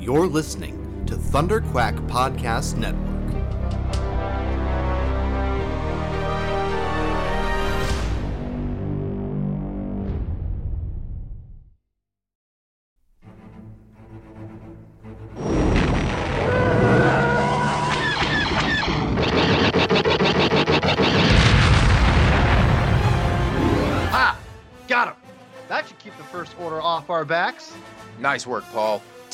You're listening to Thunder Quack Podcast Network. Ha! Got him! That should keep the first order off our backs. Nice work, Paul.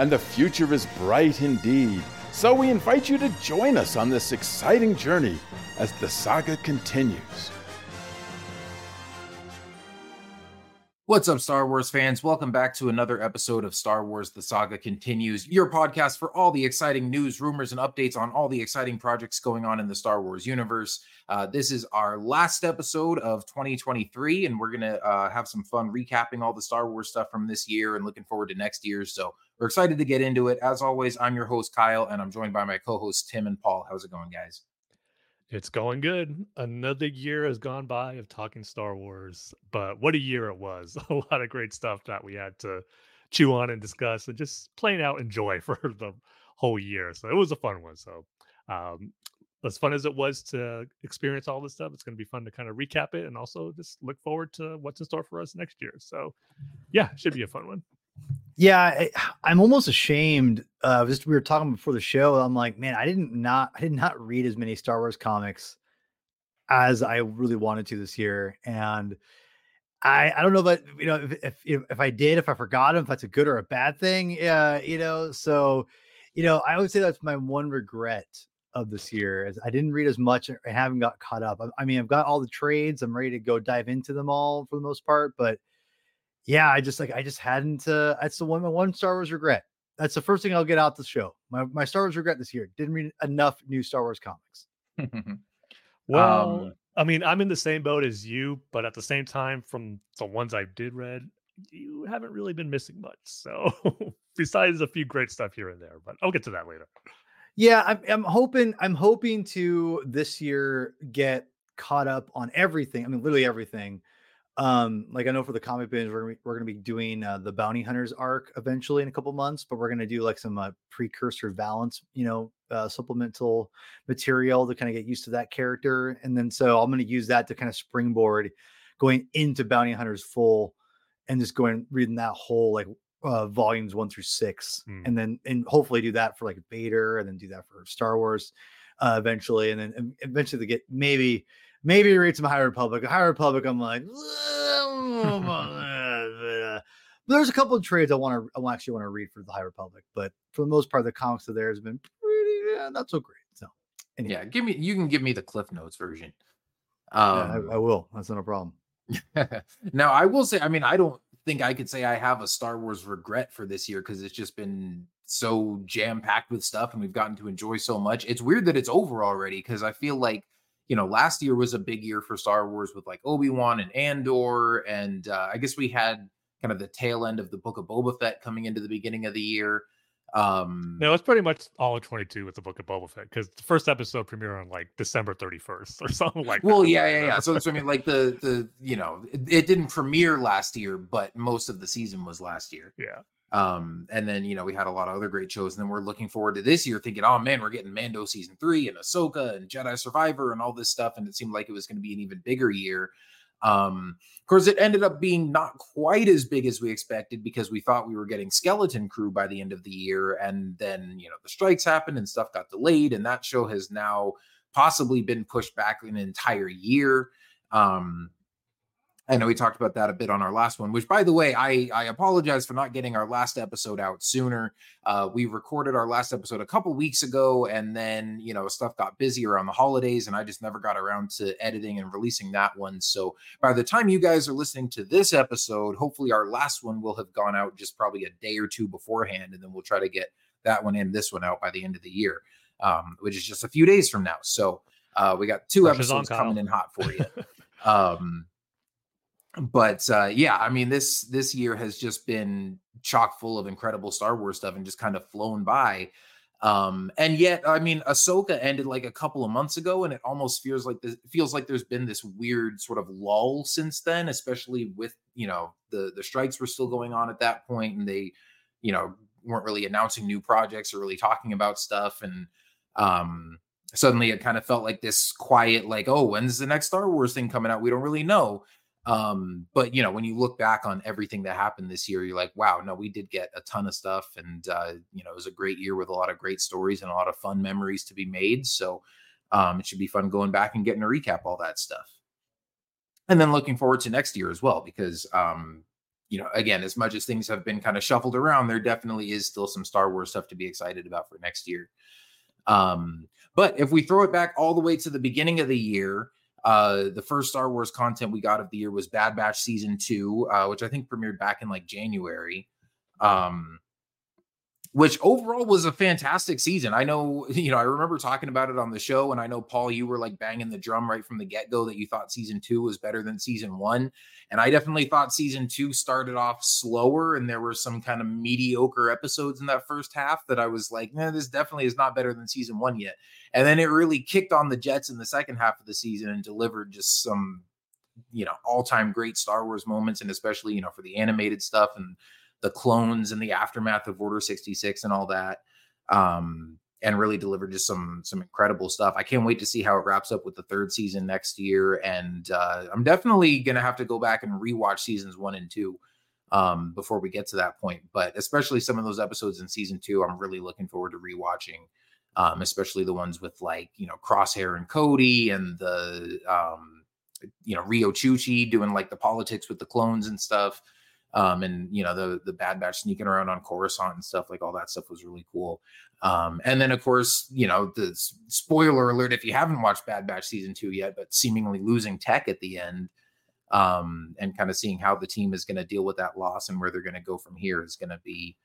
And the future is bright indeed. So we invite you to join us on this exciting journey as the saga continues. What's up, Star Wars fans? Welcome back to another episode of Star Wars The Saga Continues, your podcast for all the exciting news, rumors, and updates on all the exciting projects going on in the Star Wars universe. Uh, this is our last episode of 2023, and we're going to uh, have some fun recapping all the Star Wars stuff from this year and looking forward to next year. So we're excited to get into it. As always, I'm your host, Kyle, and I'm joined by my co hosts, Tim and Paul. How's it going, guys? It's going good. Another year has gone by of talking Star Wars, but what a year it was. A lot of great stuff that we had to chew on and discuss and just plain out enjoy for the whole year. So it was a fun one. So, um, as fun as it was to experience all this stuff, it's going to be fun to kind of recap it and also just look forward to what's in store for us next year. So, yeah, should be a fun one. Yeah, I, I'm almost ashamed. Uh, just we were talking before the show. I'm like, man, I didn't not I did not read as many Star Wars comics as I really wanted to this year, and I I don't know, but you know, if if if, if I did, if I forgot them, if that's a good or a bad thing, yeah, you know. So, you know, I would say that's my one regret of this year is I didn't read as much and haven't got caught up. I, I mean, I've got all the trades. I'm ready to go dive into them all for the most part, but yeah, I just like I just hadn't. Uh, that's the one my one Star Wars regret. That's the first thing I'll get out the show. My my Star Wars regret this year didn't read enough new Star Wars comics. Well, Um, I mean, I'm in the same boat as you, but at the same time, from the ones I did read, you haven't really been missing much. So, besides a few great stuff here and there, but I'll get to that later. Yeah, I'm I'm hoping I'm hoping to this year get caught up on everything. I mean, literally everything. Um, like I know for the comic binge, we're gonna be, we're gonna be doing uh, the Bounty Hunters arc eventually in a couple months, but we're gonna do like some uh, precursor Valance, you know, uh, supplemental material to kind of get used to that character, and then so I'm gonna use that to kind of springboard going into Bounty Hunters full, and just going reading that whole like uh, volumes one through six, Mm. and then and hopefully do that for like Vader, and then do that for Star Wars uh, eventually, and then eventually to get maybe maybe read some High Republic. High Republic, I'm like, "Uh, I don't know about that," but, uh, there's a couple of trades I want to I actually want to read for the High Republic, but for the most part, the comics of there has been pretty yeah, not so great. So anyway, yeah, give me you can give me the Cliff Notes version. yeah, Um, I, I will. That's not a problem. now I will say, I mean, I don't think I could say I have a Star Wars regret for this year because it's just been so jam packed with stuff and we've gotten to enjoy so much. It's weird that it's over already because I feel like you know last year was a big year for Star Wars with like Obi Wan and Andor, and uh, I guess we had kind of the tail end of the Book of Boba Fett coming into the beginning of the year. Um, No, it's pretty much all of 22 with the Book of Boba Fett because the first episode premiered on like December 31st or something like well that. yeah yeah yeah so, so i mean like the the you know it, it didn't premiere last year but most of the season was last year yeah. Um and then you know we had a lot of other great shows and then we're looking forward to this year thinking oh man we're getting mando season three and ahsoka and jedi survivor and all this stuff and it seemed like it was going to be an even bigger year. Um of course it ended up being not quite as big as we expected because we thought we were getting skeleton crew by the end of the year and then you know the strikes happened and stuff got delayed and that show has now possibly been pushed back an entire year. Um I know we talked about that a bit on our last one, which by the way, I, I apologize for not getting our last episode out sooner. Uh, we recorded our last episode a couple weeks ago, and then you know stuff got busy around the holidays, and I just never got around to editing and releasing that one. So by the time you guys are listening to this episode, hopefully our last one will have gone out just probably a day or two beforehand, and then we'll try to get that one and this one out by the end of the year, um, which is just a few days from now. So uh, we got two Pressure's on, episodes coming in hot for you. um, but uh, yeah, I mean this this year has just been chock full of incredible Star Wars stuff and just kind of flown by. Um, and yet, I mean, Ahsoka ended like a couple of months ago, and it almost feels like this feels like there's been this weird sort of lull since then, especially with you know the the strikes were still going on at that point, and they, you know, weren't really announcing new projects or really talking about stuff, and um, suddenly it kind of felt like this quiet, like, oh, when's the next Star Wars thing coming out? We don't really know. Um, but you know, when you look back on everything that happened this year, you're like, wow, no, we did get a ton of stuff, and uh, you know, it was a great year with a lot of great stories and a lot of fun memories to be made. So um, it should be fun going back and getting to recap all that stuff. And then looking forward to next year as well, because um, you know, again, as much as things have been kind of shuffled around, there definitely is still some Star Wars stuff to be excited about for next year. Um, but if we throw it back all the way to the beginning of the year, uh, the first Star Wars content we got of the year was Bad Batch season two, uh, which I think premiered back in like January. Um, which overall was a fantastic season. I know, you know, I remember talking about it on the show, and I know Paul, you were like banging the drum right from the get go that you thought season two was better than season one. And I definitely thought season two started off slower, and there were some kind of mediocre episodes in that first half that I was like, nah, this definitely is not better than season one yet. And then it really kicked on the Jets in the second half of the season and delivered just some, you know, all time great Star Wars moments, and especially, you know, for the animated stuff and the clones and the aftermath of Order 66 and all that. Um, and really delivered just some some incredible stuff. I can't wait to see how it wraps up with the third season next year. And uh, I'm definitely gonna have to go back and rewatch seasons one and two um, before we get to that point. But especially some of those episodes in season two, I'm really looking forward to rewatching. Um, especially the ones with like you know Crosshair and Cody and the um, you know Riyo Chuchi doing like the politics with the clones and stuff um, and you know the the Bad Batch sneaking around on Coruscant and stuff like all that stuff was really cool. Um, and then of course you know the spoiler alert if you haven't watched Bad Batch season two yet, but seemingly losing Tech at the end, um, and kind of seeing how the team is going to deal with that loss and where they're going to go from here is going to be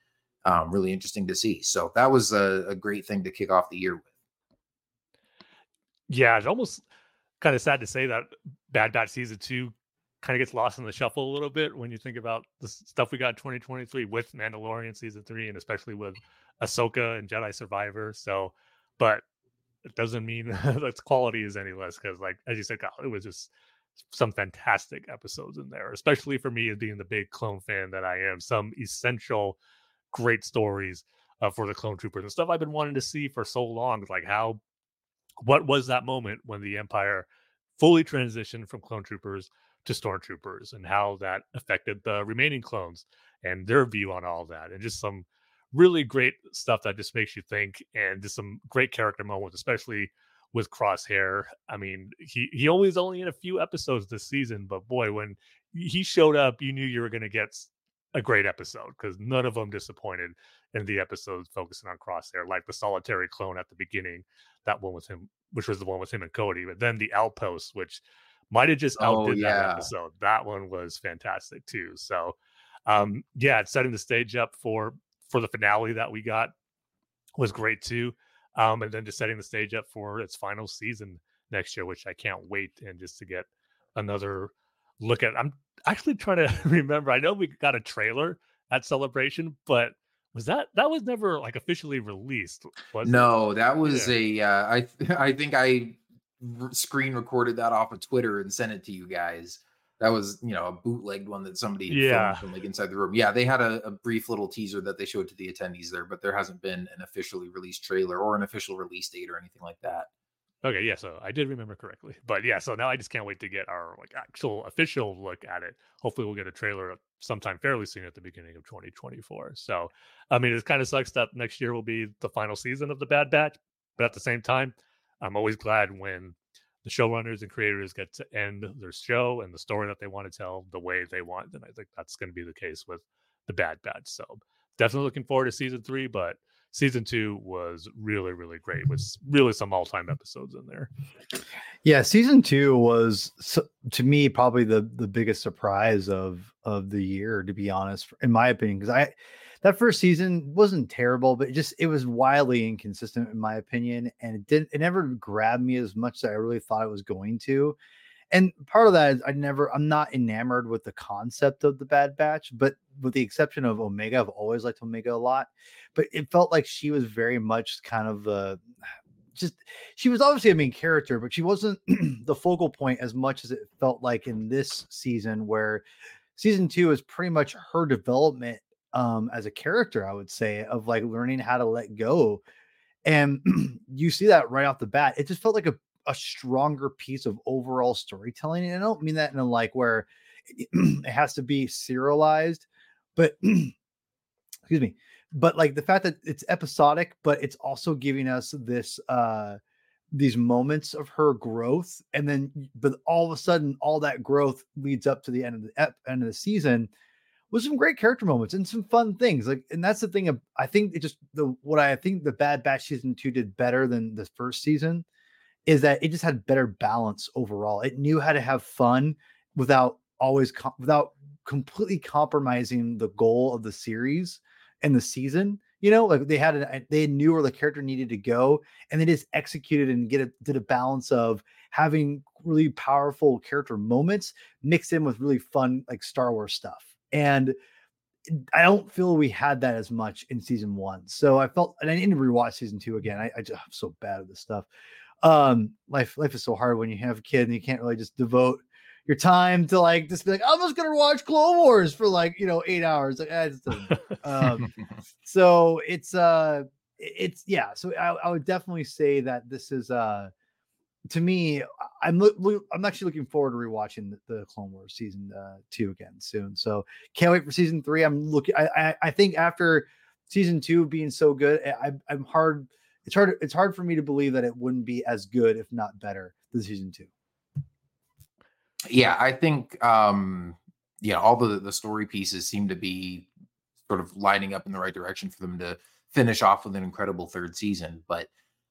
um, really interesting to see. So that was a, a great thing to kick off the year with. Yeah, it's almost kind of sad to say that Bad Batch season two kind of gets lost in the shuffle a little bit when you think about the stuff we got in 2023 with Mandalorian season three, and especially with Ahsoka and Jedi Survivor. So, but it doesn't mean that quality is any less because, like as you said, it was just some fantastic episodes in there, especially for me as being the big clone fan that I am. Some essential, great stories uh, for the clone troopers and stuff I've been wanting to see for so long. Like how, what was that moment when the Empire fully transitioned from clone troopers to stormtroopers and how that affected the remaining clones and their view on all that and just some really great stuff that just makes you think and just some great character moments especially with crosshair. I mean he he only is only in a few episodes this season but boy when he showed up you knew you were going to get a great episode because none of them disappointed in the episodes focusing on crosshair like the solitary clone at the beginning that one with him which was the one with him and cody but then the outpost which might have just Oh, outdid that yeah. episode. That one was fantastic too. So, um, yeah, setting the stage up for for the finale that we got was great too. Um, and then just setting the stage up for its final season next year, which I can't wait and just to get another look at. I'm actually trying to remember. I know we got a trailer at Celebration, but was that that was never like officially released? Was it? No, that was Yeah. a. Uh, I I think I screen recorded that off of Twitter and sent it to you guys. That was you know a bootlegged one that somebody Yeah. from like inside the room. Yeah, they had a, a brief little teaser that they showed to the attendees there, but there hasn't been an officially released trailer or an official release date or anything like that. Okay, yeah, so I did remember correctly. But yeah, so now I just can't wait to get our like actual official look at it. Hopefully we'll get a trailer sometime fairly soon at the beginning of 2024. So I mean it kind of sucks that next year will be the final season of the Bad Batch, but at the same time, I'm always glad when the showrunners and creators get to end their show and the story that they want to tell the way they want. And I think that's going to be the case with the Bad Batch. So definitely looking forward to season three, but season two was really, really great with really some all time episodes in there. Yeah, season two was to me probably the the biggest surprise of of the year, to be honest, in my opinion. Because I that first season wasn't terrible, but just it was wildly inconsistent in my opinion, and it didn't it never grabbed me as much as I really thought it was going to. And part of that is I never I'm not enamored with the concept of the Bad Batch, but with the exception of Omega, I've always liked Omega a lot. But it felt like she was very much kind of the just she was obviously a main character, but she wasn't the focal point as much as it felt like in this season, where season two is pretty much her development um, as a character, I would say, of like learning how to let go. And you see that right off the bat. It just felt like a, a stronger piece of overall storytelling. And I don't mean that in a like where it has to be serialized, but excuse me, but like the fact that it's episodic, but it's also giving us this uh these moments of her growth, and then but all of a sudden, all that growth leads up to the end of the ep- end of the season with some great character moments and some fun things. Like, and that's the thing. Of, I think it just the what I think the Bad Batch season two did better than the first season is that it just had better balance overall. It knew how to have fun without always com- without completely compromising the goal of the series and the season. You know, like they had a, they knew where the character needed to go, and they just executed and get a did a balance of having really powerful character moments mixed in with really fun like Star Wars stuff. And I don't feel we had that as much in season one. So I felt, and I need to rewatch season two again. I, I just I'm so bad at this stuff. Um, life life is so hard when you have a kid and you can't really just devote your time to like just be like, I'm just gonna watch Clone Wars for like you know eight hours. Like, eh, um, so it's uh, it's yeah. So I, I would definitely say that this is uh, to me, I'm I'm actually looking forward to rewatching the, the Clone Wars season uh, two again soon. So can't wait for season three. I'm looking. I, I I think after season two being so good, I, I'm hard. It's hard. It's hard for me to believe that it wouldn't be as good, if not better, than season two yeah, I think um yeah, all the the story pieces seem to be sort of lining up in the right direction for them to finish off with an incredible third season. But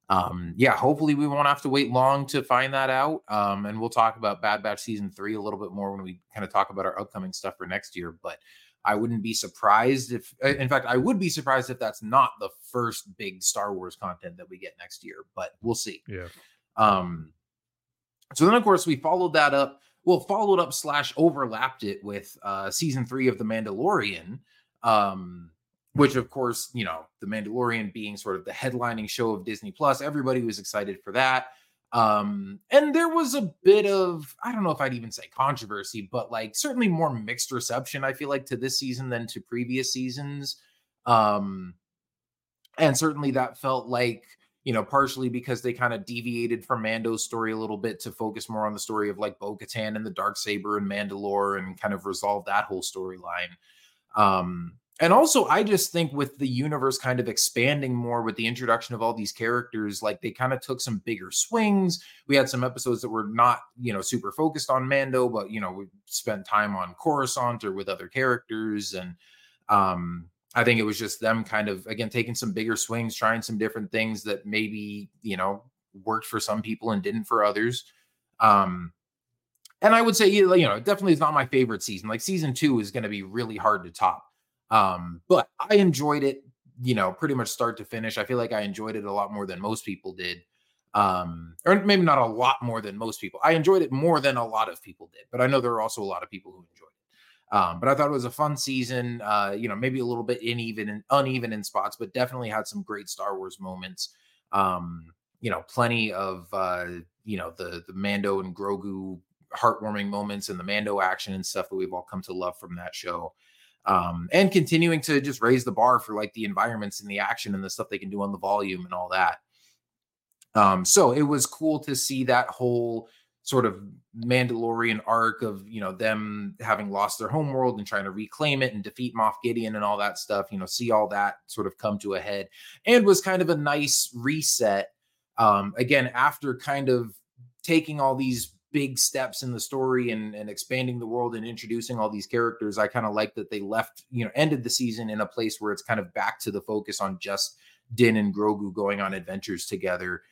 um yeah, hopefully we won't have to wait long to find that out. Um and we'll talk about Bad Batch season 3 a little bit more when we kind of talk about our upcoming stuff for next year, but I wouldn't be surprised if uh, in fact I would be surprised if that's not the first big Star Wars content that we get next year, but we'll see. Yeah. Um so then of course we followed that up well, followed up slash overlapped it with uh, season three of The Mandalorian, um, which of course, you know, The Mandalorian being sort of the headlining show of Disney Plus, everybody was excited for that. Um, and there was a bit of, I don't know if I'd even say controversy, but like certainly more mixed reception, I feel like, to this season than to previous seasons. Um, and certainly that felt like you know, partially because they kind of deviated from Mando's story a little bit to focus more on the story of like Bo Katan and the Dark Saber and Mandalore and kind of resolve that whole storyline. Um, and also, I just think with the universe kind of expanding more with the introduction of all these characters, like they kind of took some bigger swings. We had some episodes that were not, you know, super focused on Mando, but you know, we spent time on Coruscant or with other characters, and um, I think it was just them kind of again taking some bigger swings, trying some different things that maybe you know worked for some people and didn't for others. Um, and I would say you know definitely is not my favorite season. Like season two is going to be really hard to top. Um, but I enjoyed it, you know, pretty much start to finish. I feel like I enjoyed it a lot more than most people did. Um, or maybe not a lot more than most people. I enjoyed it more than a lot of people did, but I know there are also a lot of people who enjoyed it. Um, but I thought it was a fun season. Uh, you know, maybe a little bit uneven and uneven in spots, but definitely had some great Star Wars moments. Um, you know, plenty of uh, you know the the Mando and Grogu heartwarming moments and the Mando action and stuff that we've all come to love from that show. Um, and continuing to just raise the bar for like the environments and the action and the stuff they can do on the volume and all that. Um, so it was cool to see that whole sort of Mandalorian arc of you know them having lost their homeworld and trying to reclaim it and defeat Moff Gideon and all that stuff. You know, see all that sort of come to a head, and was kind of a nice reset. Um, again, after kind of taking all these big steps in the story and, and expanding the world and introducing all these characters, I kind of like that they left, you know, ended the season in a place where it's kind of back to the focus on just Din and Grogu going on adventures together.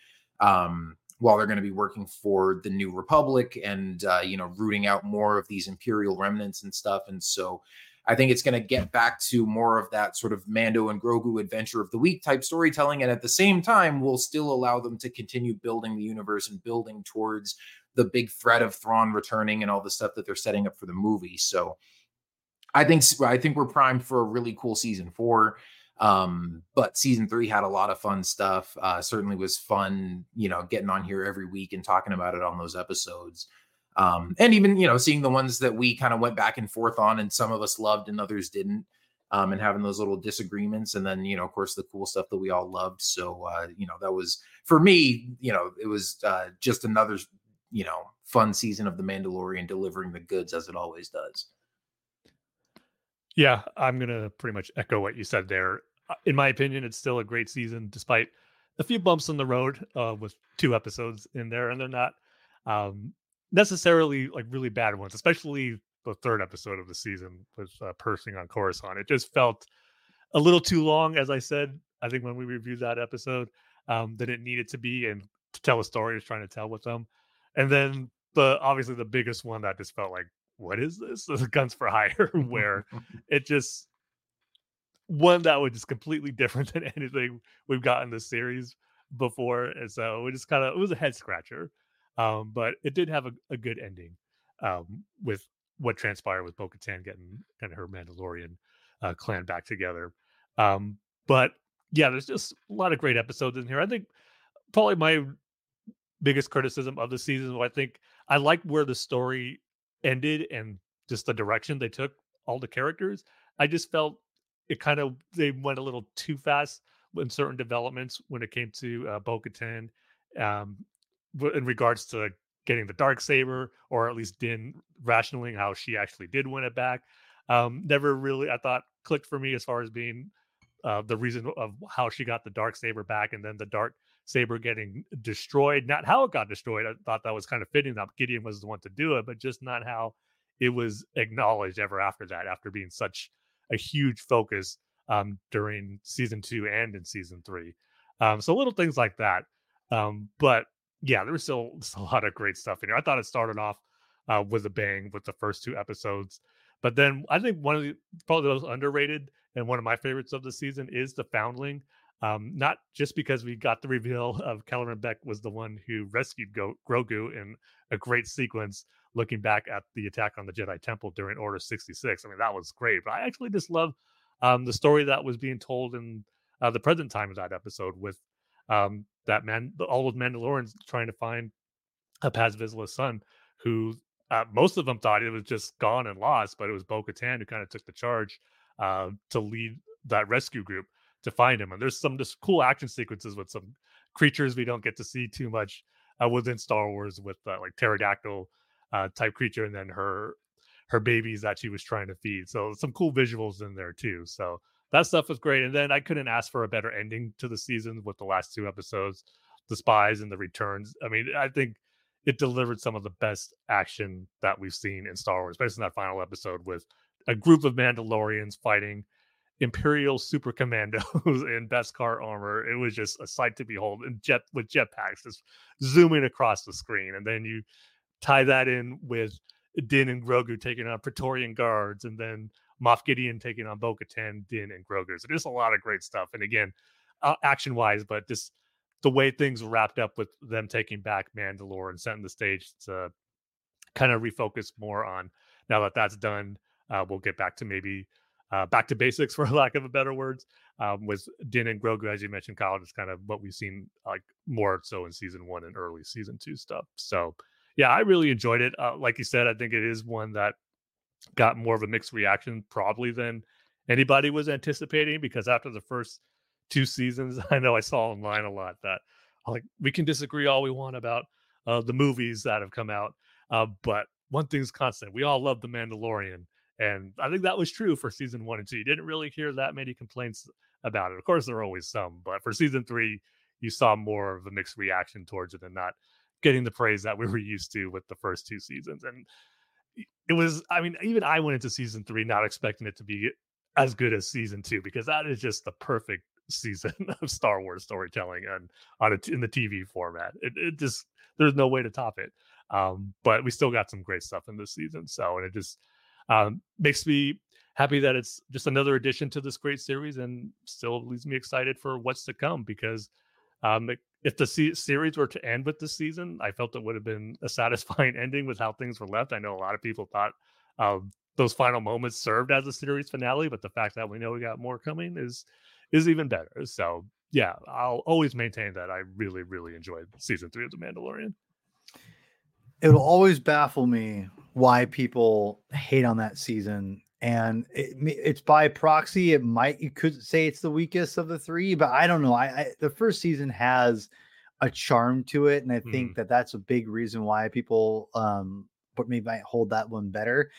Um, while they're going to be working for the New Republic and uh, you know rooting out more of these Imperial remnants and stuff. And so, I think it's going to get back to more of that sort of Mando and Grogu adventure of the week type storytelling. And at the same time, will still allow them to continue building the universe and building towards the big threat of Thrawn returning and all the stuff that they're setting up for the movie. So I think I think we're primed for a really cool season four. Um, but season three had a lot of fun stuff. Uh, certainly was fun, you know, getting on here every week and talking about it on those episodes. Um, and even, you know, seeing the ones that we kind of went back and forth on and some of us loved and others didn't. Um, and having those little disagreements and then you know of course the cool stuff that we all loved so uh, you know that was for me you know it was uh, just another you know fun season of the mandalorian delivering the goods as it always does yeah, I'm gonna pretty much echo what you said there. Uh, in my opinion, it's still a great season, despite a few bumps in the road uh, with two episodes in there, and they're not um, necessarily like really bad ones. Especially the third episode of the season with uh, Pershing on Coruscant. It just felt a little too long, as I said. I think when we reviewed that episode, um, that it needed to be, and to tell a story, is trying to tell with them. And then the obviously the biggest one that just felt like what is this? The Guns for Hire, where it just one that was just completely different than anything we've gotten in the series before. And so it just kind of it was a head scratcher. Um, but it did have a, a good ending um, with what transpired with Bo Katan getting kind of her Mandalorian uh, clan back together. Um, but yeah, there's just a lot of great episodes in here. I think probably my biggest criticism of the season, I think I like where the story ended and just the direction they took all the characters, I just felt it kind of they went a little too fast in certain developments when it came to uh, Bo-Katan, um, in regards to getting the dark saber, or at least Din rationaling how she actually did win it back. Um, never really, I thought, clicked for me as far as being uh, the reason of how she got the dark saber back, and then the dark saber getting destroyed. Not how it got destroyed. I thought that was kind of fitting that Gideon was the one to do it, but just not how it was acknowledged ever after that, after being such a huge focus um, during season two and in season three. Um, so little things like that. Um, but yeah, there was still, still, a lot of great stuff in here. I thought it started off uh, with a bang with the first two episodes. But then I think one of the probably the most underrated and one of my favorites of the season is the Foundling. Um, not just because we got the reveal of Kelleran Beq was the one who rescued Go- Grogu in a great sequence, looking back at the attack on the Jedi Temple during Order 66. I mean, that was great. But I actually just love um, the story that was being told in uh, the present time of that episode with um, that man, all of Mandalorians trying to find a Paz Vizsla's son, who uh, most of them thought it was just gone and lost, but it was Bo Katan who kind of took the charge uh, to lead that rescue group to find him. And there's some just cool action sequences with some creatures we don't get to see too much uh, within Star Wars with uh, like pterodactyl uh, type creature, and then her her babies that she was trying to feed. So some cool visuals in there too. So that stuff was great. And then I couldn't ask for a better ending to the season with the last two episodes, the spies and the returns. I mean, I think it delivered some of the best action that we've seen in Star Wars, especially in that final episode with a group of Mandalorians fighting Imperial super commandos in Beskar armor. It was just a sight to behold, and jet with jetpacks just zooming across the screen. And then you tie that in with Din and Grogu taking on Praetorian guards, and then Moff Gideon taking on Bo Katan, Din, and Grogu. So there's a lot of great stuff. And again, uh, action wise, but just the way things wrapped up with them taking back Mandalore and setting the stage to kind of refocus more on now that that's done. Uh, we'll get back to maybe uh, back to basics for lack of a better words um, with din and grogu as you mentioned kyle just kind of what we've seen like more so in season one and early season two stuff so yeah i really enjoyed it uh, like you said i think it is one that got more of a mixed reaction probably than anybody was anticipating because after the first two seasons i know i saw online a lot that like we can disagree all we want about uh, the movies that have come out uh, but one thing's constant we all love the mandalorian and I think that was true for season one and two. You didn't really hear that many complaints about it. Of course, there are always some, but for season three, you saw more of a mixed reaction towards it and not getting the praise that we were used to with the first two seasons. And it was, I mean, even I went into season three not expecting it to be as good as season two because that is just the perfect season of Star Wars storytelling and on a, in the TV format. It, it just there's no way to top it. Um, but we still got some great stuff in this season. So and it just um, makes me happy that it's just another addition to this great series and still leaves me excited for what's to come because um, if the se- series were to end with this season, I felt it would have been a satisfying ending with how things were left. I know a lot of people thought um, those final moments served as a series finale, but the fact that we know we got more coming is is even better. So yeah, I'll always maintain that I really, really enjoyed season three of The Mandalorian. It'll always baffle me why people hate on that season. And it, it's by proxy. It might you could say it's the weakest of the three, but I don't know. I, I the first season has a charm to it, and I think mm. that that's a big reason why people um but maybe might hold that one better.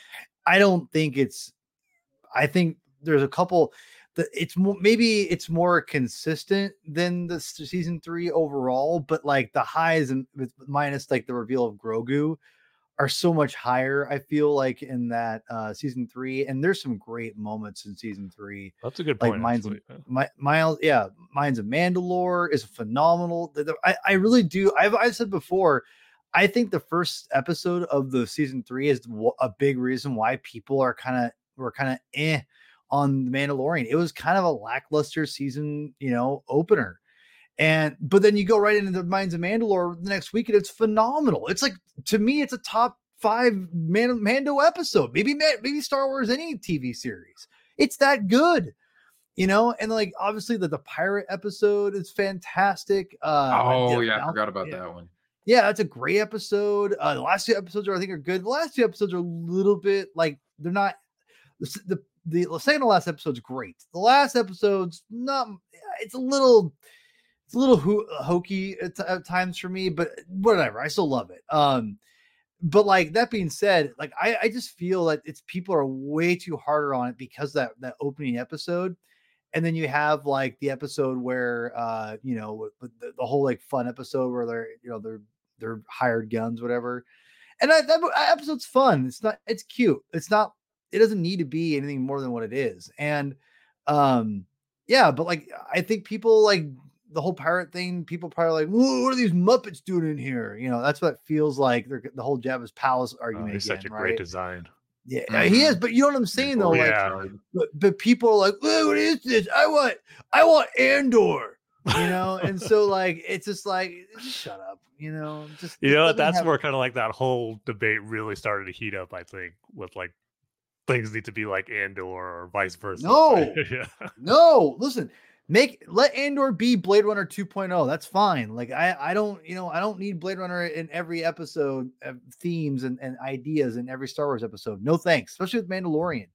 I don't think it's. I think there's a couple the it's more maybe it's more consistent than the season three overall, but like the highs and minus like the reveal of Grogu are so much higher. I feel like in that uh season three, and there's some great moments in season three. That's a good point. Like Minds, of, my, Miles, yeah, Mines of Mandalore is phenomenal. I, I really do. I've I've said before. I think the first episode of the season three is a big reason why people are kind of were kind of eh on the Mandalorian. It was kind of a lackluster season, you know, opener. And but then you go right into the Mines of Mandalore the next week, and it's phenomenal. It's like to me, it's a top five Man- Mando episode. Maybe maybe Star Wars any TV series. It's that good, you know. And like obviously the the pirate episode is fantastic. Uh, oh yeah, I forgot about yeah. that one. Yeah, that's a great episode. Uh, the last two episodes are I think are good. The last two episodes are a little bit like they're not the, the the second to last episode's great. The last episode's not. It's a little. A little ho- hokey at, t- at times for me, but whatever. I still love it. Um, but like that being said, like I, I just feel that it's people are way too harder on it because that that opening episode, and then you have like the episode where uh you know the, the whole like fun episode where they're you know they're they're hired guns whatever, and that, that episode's fun. It's not it's cute. It's not it doesn't need to be anything more than what it is. And um, yeah, but like I think people like the whole pirate thing, people probably like, what are these Muppets doing in here? You know, that's what feels like the whole Jabba's palace oh, argument. Oh, he's again, such a right? great design. Yeah, mm-hmm. he is. But you know what I'm saying though? Yeah. Like, but, but people are like, what is this? I want, I want Andor. You know, and so like it's just like just shut up. You know, just you know that's have... where kind of like that whole debate really started to heat up. I think with like things need to be like Andor or vice versa. No, yeah. no. Listen, make let Andor be Blade Runner 2.0. That's fine. Like I, I don't, you know, I don't need Blade Runner in every episode of themes and, and ideas in every Star Wars episode. No thanks, especially with Mandalorian.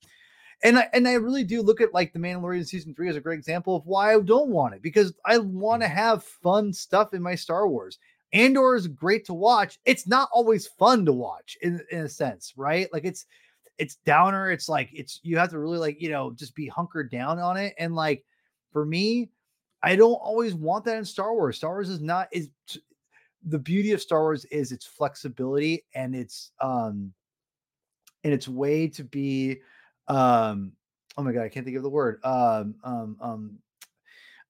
And I and I really do look at like the Mandalorian season three as a great example of why I don't want it because I want to mm. have fun stuff in my Star Wars. Andor is great to watch. It's not always fun to watch in, in a sense, right? Like it's it's downer. It's like it's you have to really like you know just be hunkered down on it. And like for me, I don't always want that in Star Wars. Star Wars is not is the beauty of Star Wars is its flexibility and its um and its way to be um oh my god I can't think of the word um um um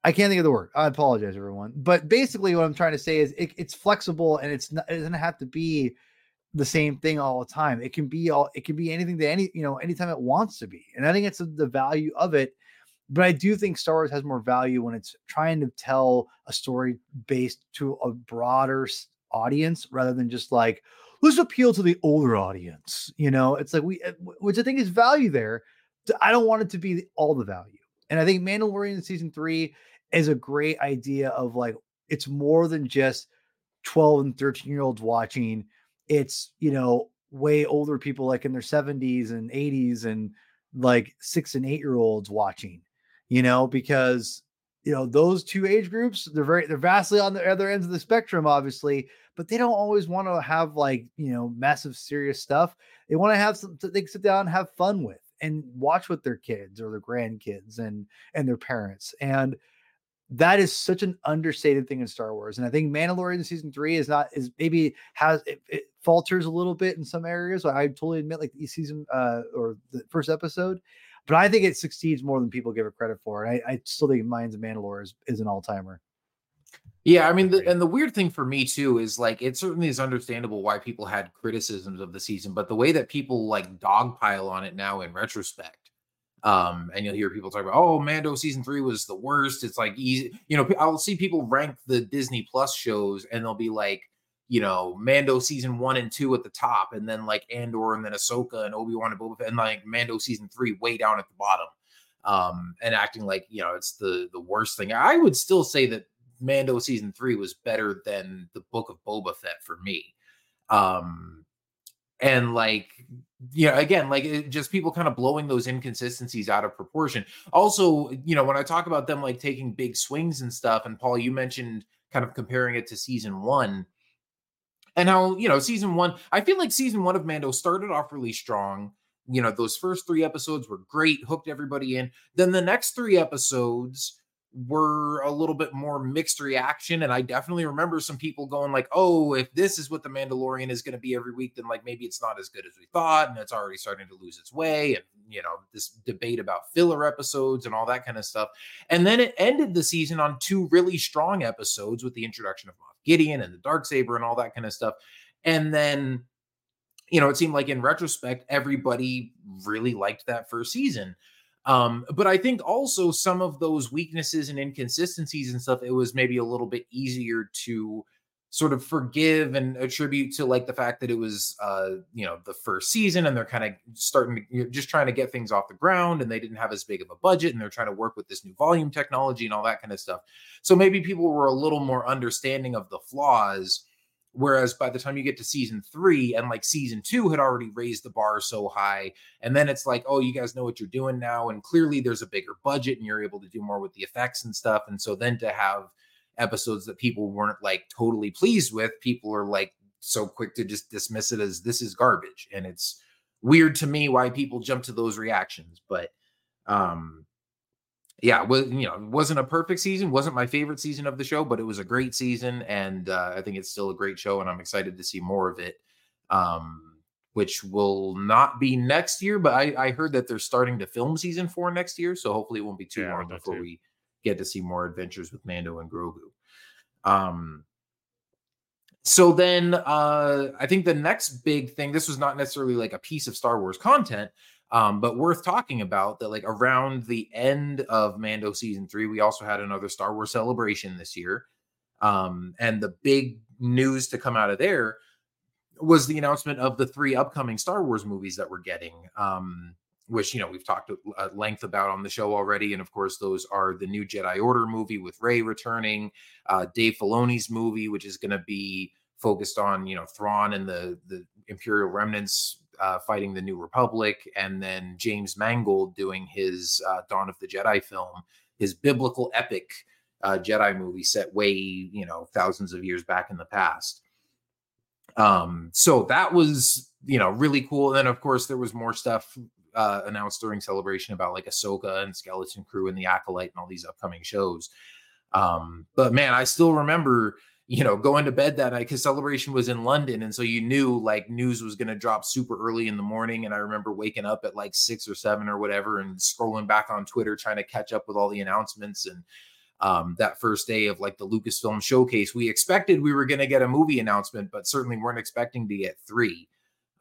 I can't think of the word. I apologize, everyone. But basically, what I'm trying to say is it, it's flexible and it's not, it doesn't have to be the same thing all the time. It can be all it can be anything that any you know anytime it wants to be, and I think it's the value of it. But I do think Star Wars has more value when it's trying to tell a story based to a broader audience rather than just like let's appeal to the older audience. You know, it's like we, eh, which I think is value there. I don't want it to be all the value, and I think Mandalorian season three is a great idea of like it's more than just 12 and 13 year olds watching it's you know way older people like in their 70s and 80s and like six and eight year olds watching you know because you know those two age groups they're very they're vastly on the other ends of the spectrum obviously but they don't always want to have like you know massive serious stuff they want to have something they can sit down and have fun with and watch with their kids or their grandkids and and their parents and that is such an understated thing in Star Wars. And I think Mandalorian season three is not is maybe has it, it falters a little bit in some areas. I totally admit, like the season uh or the first episode, but I think it succeeds more than people give it credit for. And I, I still think Mines of Mandalore is, is an all timer. Yeah, I mean, the, and the weird thing for me too is like it certainly is understandable why people had criticisms of the season, but the way that people like dogpile on it now in retrospect Um, and you'll hear people talk about, oh, Mando season three was the worst. It's like easy, you know. I'll see people rank the Disney Plus shows, and they'll be like, you know, Mando season one and two at the top, and then like Andor, and then Ahsoka and Obi Wan and Boba Fett, and like Mando season three way down at the bottom, um, and acting like you know it's the the worst thing. I would still say that Mando season three was better than the Book of Boba Fett for me. Um, and like you know again like it, just people kind of blowing those inconsistencies out of proportion also you know when i talk about them like taking big swings and stuff and paul you mentioned kind of comparing it to season one and how you know season one i feel like season one of mando started off really strong. You know those first three episodes were great hooked everybody in. Then the next three episodes were a little bit more mixed reaction and i definitely remember some people going like oh if this is what the mandalorian is going to be every week then like maybe it's not as good as we thought and it's already starting to lose its way and you know this debate about filler episodes and all that kind of stuff. And then it ended the season on two really strong episodes with the introduction of moff gideon and the dark saber and all that kind of stuff. And then you know it seemed like in retrospect everybody really liked that first season um, but I think also some of those weaknesses and inconsistencies and stuff, it was maybe a little bit easier to sort of forgive and attribute to like the fact that it was uh you know the first season and they're kind of starting to just trying to get things off the ground and they didn't have as big of a budget and they're trying to work with this new volume technology and all that kind of stuff. So maybe people were a little more understanding of the flaws Whereas by the time you get to season three and like season two had already raised the bar so high, and then it's like, oh, you guys know what you're doing now. And clearly there's a bigger budget and you're able to do more with the effects and stuff. And so then to have episodes that people weren't like totally pleased with, people are like so quick to just dismiss it as this is garbage. And it's weird to me why people jump to those reactions. But um yeah, was you know, it wasn't a perfect season, wasn't my favorite season of the show, but it was a great season, and uh, I think it's still a great show, and I'm excited to see more of it. Um, which will not be next year, but I, I heard that they're starting to film season four next year, so hopefully it won't be too yeah, long before too. we get to see more adventures with Mando and Grogu. Um, so then uh, I think the next big thing, this was not necessarily like a piece of Star Wars content, um, but worth talking about that, like around the end of Mando season three, we also had another Star Wars celebration this year. Um, and the big news to come out of there was the announcement of the three upcoming Star Wars movies that we're getting. Um, which you know we've talked at length about on the show already, and of course those are the new Jedi Order movie with Rey returning, uh, Dave Filoni's movie, which is going to be focused on you know Thrawn and the the Imperial remnants uh, fighting the New Republic, and then James Mangold doing his uh, Dawn of the Jedi film, his biblical epic uh, Jedi movie set way, you know, thousands of years back in the past. Um, so that was, you know, really cool. And then, of course, there was more stuff uh, announced during celebration about like Ahsoka and Skeleton Crew and the Acolyte and all these upcoming shows. Um, but man, I still remember you know, going to bed that night because celebration was in London. And so you knew like news was going to drop super early in the morning. And I remember waking up at like six or seven or whatever and scrolling back on Twitter trying to catch up with all the announcements. And um, that first day of like the Lucasfilm showcase, we expected we were going to get a movie announcement, but certainly weren't expecting to get three.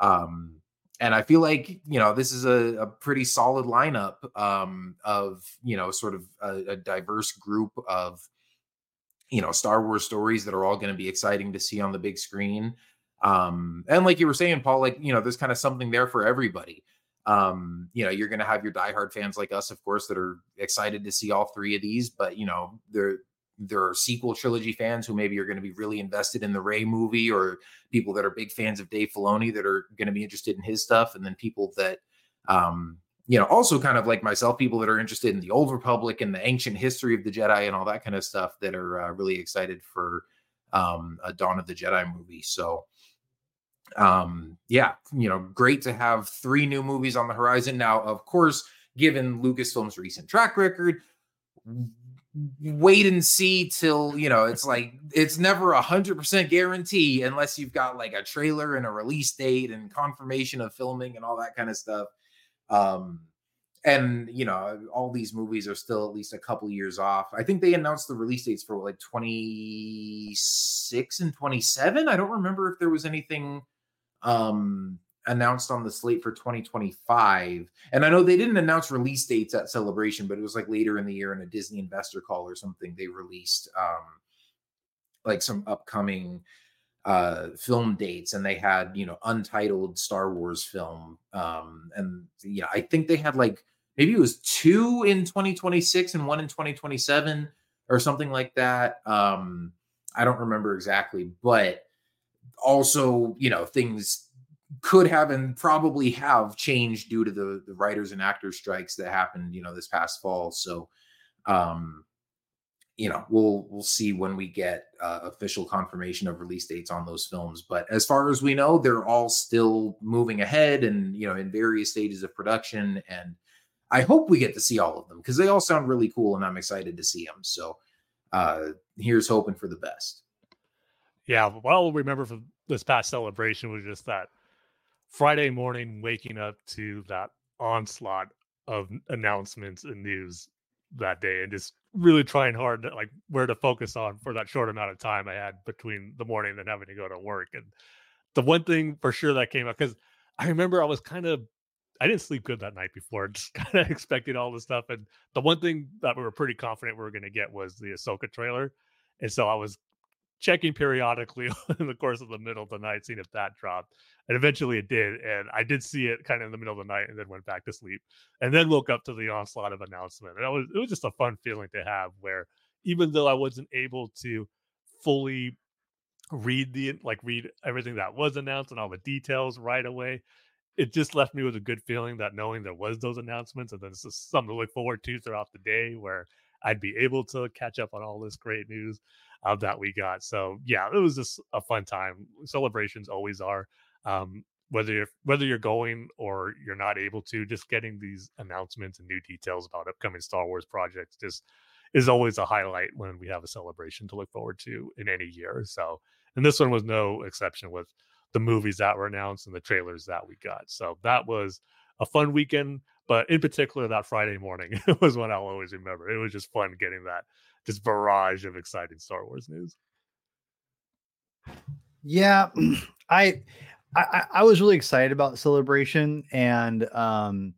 Um, and I feel like you know this is a, a pretty solid lineup um, of you know sort of a, a diverse group of you know Star Wars stories that are all going to be exciting to see on the big screen. Um, and like you were saying, Paul, like you know, there's kind of something there for everybody. Um, you know, you're going to have your diehard fans like us, of course, that are excited to see all three of these. But you know, there there are sequel trilogy fans who maybe are going to be really invested in the Rey movie, or people that are big fans of Dave Filoni that are going to be interested in his stuff, and then people that um, you know, also kind of like myself, people that are interested in the old republic and the ancient history of the Jedi and all that kind of stuff that are uh, really excited for um, a Dawn of the Jedi movie. So, um, yeah, you know, great to have three new movies on the horizon. Now, of course, given Lucasfilm's recent track record, wait and see till you know it's like it's never a hundred percent guarantee unless you've got like a trailer and a release date and confirmation of filming and all that kind of stuff um, and you know, all these movies are still at least a couple years off. I think they announced the release dates for like 26 and 27. I don't remember if there was anything um announced on the slate for 2025. And I know they didn't announce release dates at Celebration, but it was like later in the year in a Disney investor call or something. They released um, like some upcoming uh film dates and they had you know untitled star wars film um and yeah i think they had like maybe it was two in 2026 and one in 2027 or something like that um i don't remember exactly but also you know things could have and probably have changed due to the the writers and actors strikes that happened you know this past fall so um you know we'll we'll see when we get uh, official confirmation of release dates on those films. But as far as we know they're all still moving ahead and you know in various stages of production. And i hope we get to see all of them because they all sound really cool and i'm excited to see them so uh here's hoping for the best. Yeah well remember from this past celebration was just that friday morning waking up to that onslaught of announcements and news that day and just really trying hard to, like where to focus on for that short amount of time I had between the morning and having to go to work. And the one thing for sure that came up because I remember I was kind of I didn't sleep good that night before, just kind of expecting all this stuff. And the one thing that we were pretty confident we were going to get was the Ahsoka trailer. And so I was checking periodically in the course of the middle of the night, seeing if that dropped. And eventually it did. And I did see it kind of in the middle of the night and then went back to sleep. And then woke up to the onslaught of announcement. And it was it was just a fun feeling to have where even though I wasn't able to fully read the like read everything that was announced and all the details right away, it just left me with a good feeling that knowing there was those announcements and then it's just something to look forward to throughout the day where I'd be able to catch up on all this great news uh, that we got. So yeah, it was just a fun time. Celebrations always are. Um, whether you're whether you're going or you're not able to, just getting these announcements and new details about upcoming Star Wars projects just is always a highlight when we have a celebration to look forward to in any year. So, and this one was no exception with the movies that were announced and the trailers that we got. So that was a fun weekend. But in particular, that Friday morning was one I'll always remember. It was just fun getting that just barrage of exciting Star Wars news. Yeah, I, I I was really excited about celebration, and um,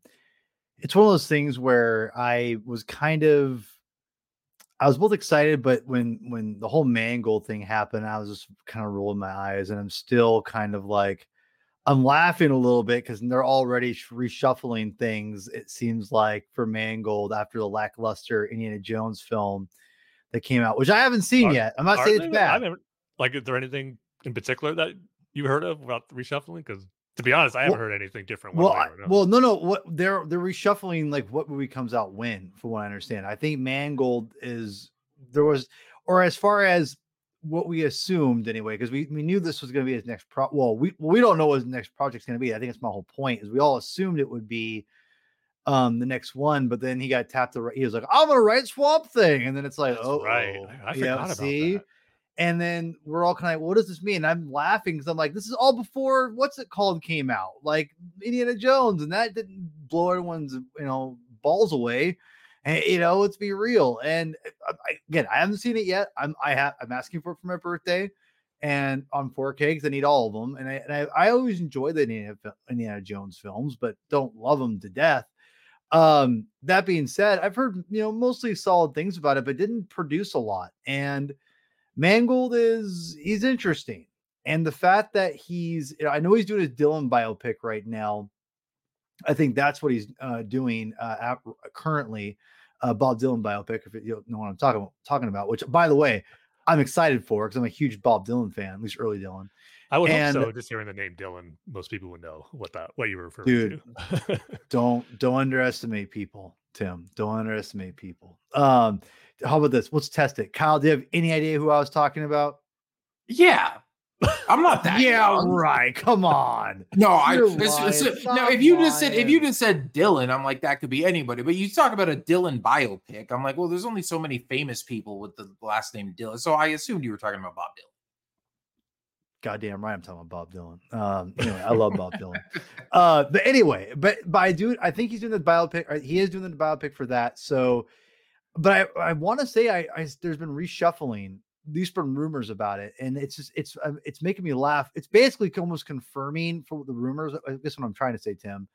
it's one of those things where I was kind of I was both excited, but when when the whole Mangold thing happened, I was just kind of rolling my eyes, and I'm still kind of like I'm laughing a little bit because they're already reshuffling things. It seems like for Mangold after the lackluster Indiana Jones film that came out, which I haven't seen Are- yet. I'm not saying they- it's bad. haven't- like, is there anything in particular that you heard of about the reshuffling? Because to be honest, I haven't Well- heard anything different. Well, I, well, no, no. What they're they're reshuffling like what movie comes out when, from what I understand. I think Mangold is there was, or as far as what we assumed anyway, because we, we knew this was going to be his next pro. Well, we we don't know what his next project's going to be. I think it's my whole point is we all assumed it would be um the next one, but then he got tapped to. He was like, "I'm gonna write Swamp Thing," and then it's like, That's "Oh, right. I- I yeah, forgot about see." that. And then we're all kind of, like, what does this mean? I'm laughing because I'm like, this is all before what's it called came out, like Indiana Jones, and that didn't blow everyone's you know balls away. And you know, let's be real. And uh, I, again, I haven't seen it yet. I'm I have I'm asking for it for my birthday, and on 4K because I need all of them. And I and I, I always enjoy the Indiana, Indiana Jones films, but don't love them to death. Um, that being said, I've heard you know mostly solid things about it, but didn't produce a lot. And Mangold is he's interesting. And the fact that he's I know he's doing his Dylan biopic right now. I think that's what he's uh, doing uh, at, currently. Uh, Bob Dylan biopic, if you know what I'm talking talking about. Which, by the way, I'm excited for because I'm a huge Bob Dylan fan, at least early Dylan. I would and- hope so. Just hearing the name Dylan, most people would know what that what you were referring Dude, to. Don't don't underestimate people, Tim. Don't underestimate people. Um, how about this? Let's test it. Kyle, do you have any idea who I was talking about? Yeah. I'm not that. yeah, young. right. Come on. No, I You're it's- it's- lying. now if you just said if you just said Dylan, I'm like that could be anybody. But you talk about a Dylan biopic, I'm like, well, there's only so many famous people with the last name Dylan. So I assumed you were talking about Bob Dylan. Goddamn right, I'm talking about Bob Dylan. Um, anyway, I love Bob Dylan. Uh, but anyway, but but I do I think he's doing the biopic. He is doing the biopic for that. So, but I I want to say I, I there's been reshuffling these from rumors about it, and it's just it's uh, it's making me laugh. It's basically almost confirming for the rumors. I guess what I'm trying to say, Tim.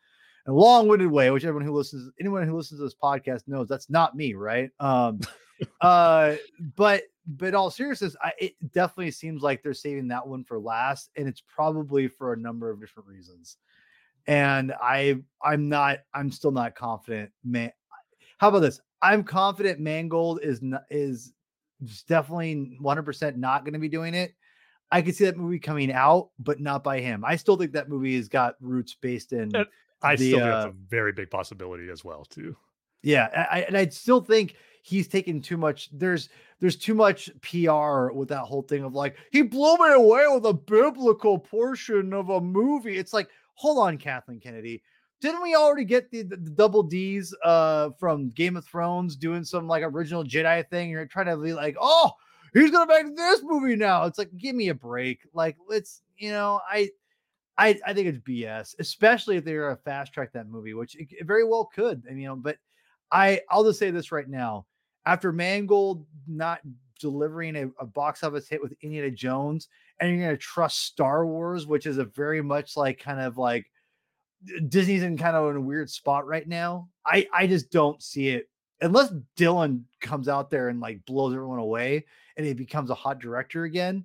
In a long-winded way, which everyone who listens, anyone who listens to this podcast knows that's not me, right? Um, uh, but but all seriousness, I, it definitely seems like they're saving that one for last, and it's probably for a number of different reasons. And I I'm not I'm still not confident, man. How about this? I'm confident Mangold is not, is definitely 100% not going to be doing it. I could see that movie coming out, but not by him. I still think that movie has got roots based in. And I the, still think uh, that's a very big possibility as well, too. Yeah, I, and I still think he's taking too much. There's there's too much PR with that whole thing of like he blew me away with a biblical portion of a movie. It's like, hold on, Kathleen Kennedy. Didn't we already get the, the, the double D's uh from Game of Thrones doing some like original Jedi thing? You're trying to be like, oh, he's gonna make this movie now. It's like, give me a break. Like, let's, you know, I I I think it's BS, especially if they're a fast track that movie, which it, it very well could. I mean, you know, but I I'll just say this right now. After Mangold not delivering a, a box office hit with Indiana Jones, and you're gonna trust Star Wars, which is a very much like kind of like Disney's in kind of in a weird spot right now. I I just don't see it unless Dylan comes out there and like blows everyone away and he becomes a hot director again.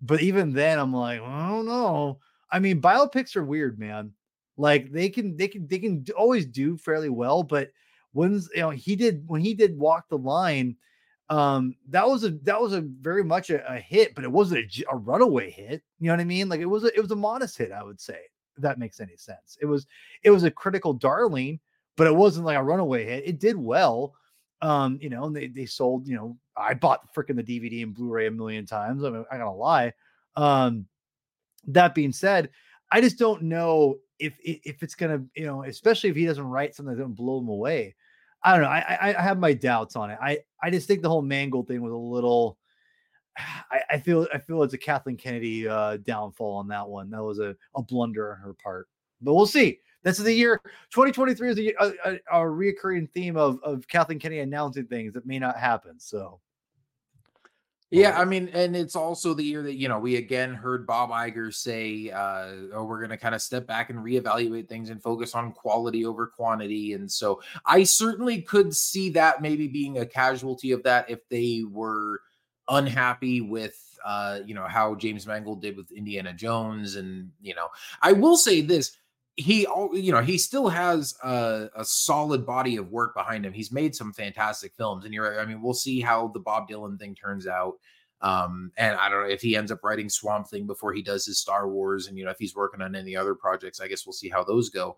But even then, I'm like, I don't know. I mean, biopics are weird, man. Like they can they can they can always do fairly well, but when's you know he did when he did walk the line, um, that was a that was a very much a, a hit, but it wasn't a runaway hit. You know what I mean? Like it was a, it was a modest hit, I would say. If that makes any sense. It was it was a critical darling, but it wasn't like a runaway hit. It did well. Um, you know, and they they sold, you know, I bought freaking the DVD and Blu-ray a million times. I mean, I gotta lie. Um, that being said, I just don't know if if if it's gonna, you know, especially if he doesn't write something that's gonna blow him away. I don't know. I, I have my doubts on it. I I just think the whole Mangold thing was a little. I, I feel I feel it's a Kathleen Kennedy uh, downfall on that one. That was a, a blunder on her part. But we'll see. This is the year 2023 is a, a, a, a reoccurring theme of of Kathleen Kennedy announcing things that may not happen. So Yeah, I mean, and it's also the year that you know we again heard Bob Iger say, uh, "Oh, we're going to kind of step back and reevaluate things and focus on quality over quantity." And so, I certainly could see that maybe being a casualty of that if they were unhappy with, uh, you know, how James Mangold did with Indiana Jones, and you know, I will say this: he, you know, he still has a, a solid body of work behind him. He's made some fantastic films, and you're, I mean, we'll see how the Bob Dylan thing turns out. Um, and I don't know if he ends up writing Swamp Thing before he does his Star Wars, and you know, if he's working on any other projects, I guess we'll see how those go.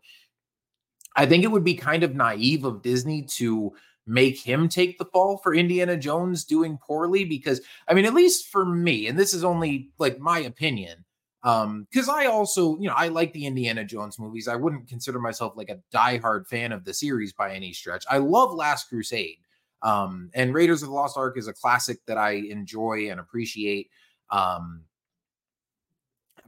I think it would be kind of naive of Disney to make him take the fall for Indiana Jones doing poorly because I mean, at least for me, and this is only like my opinion, um, because I also, you know, I like the Indiana Jones movies. I wouldn't consider myself like a diehard fan of the series by any stretch. I love Last Crusade. Um, and Raiders of the Lost Ark is a classic that I enjoy and appreciate. Um,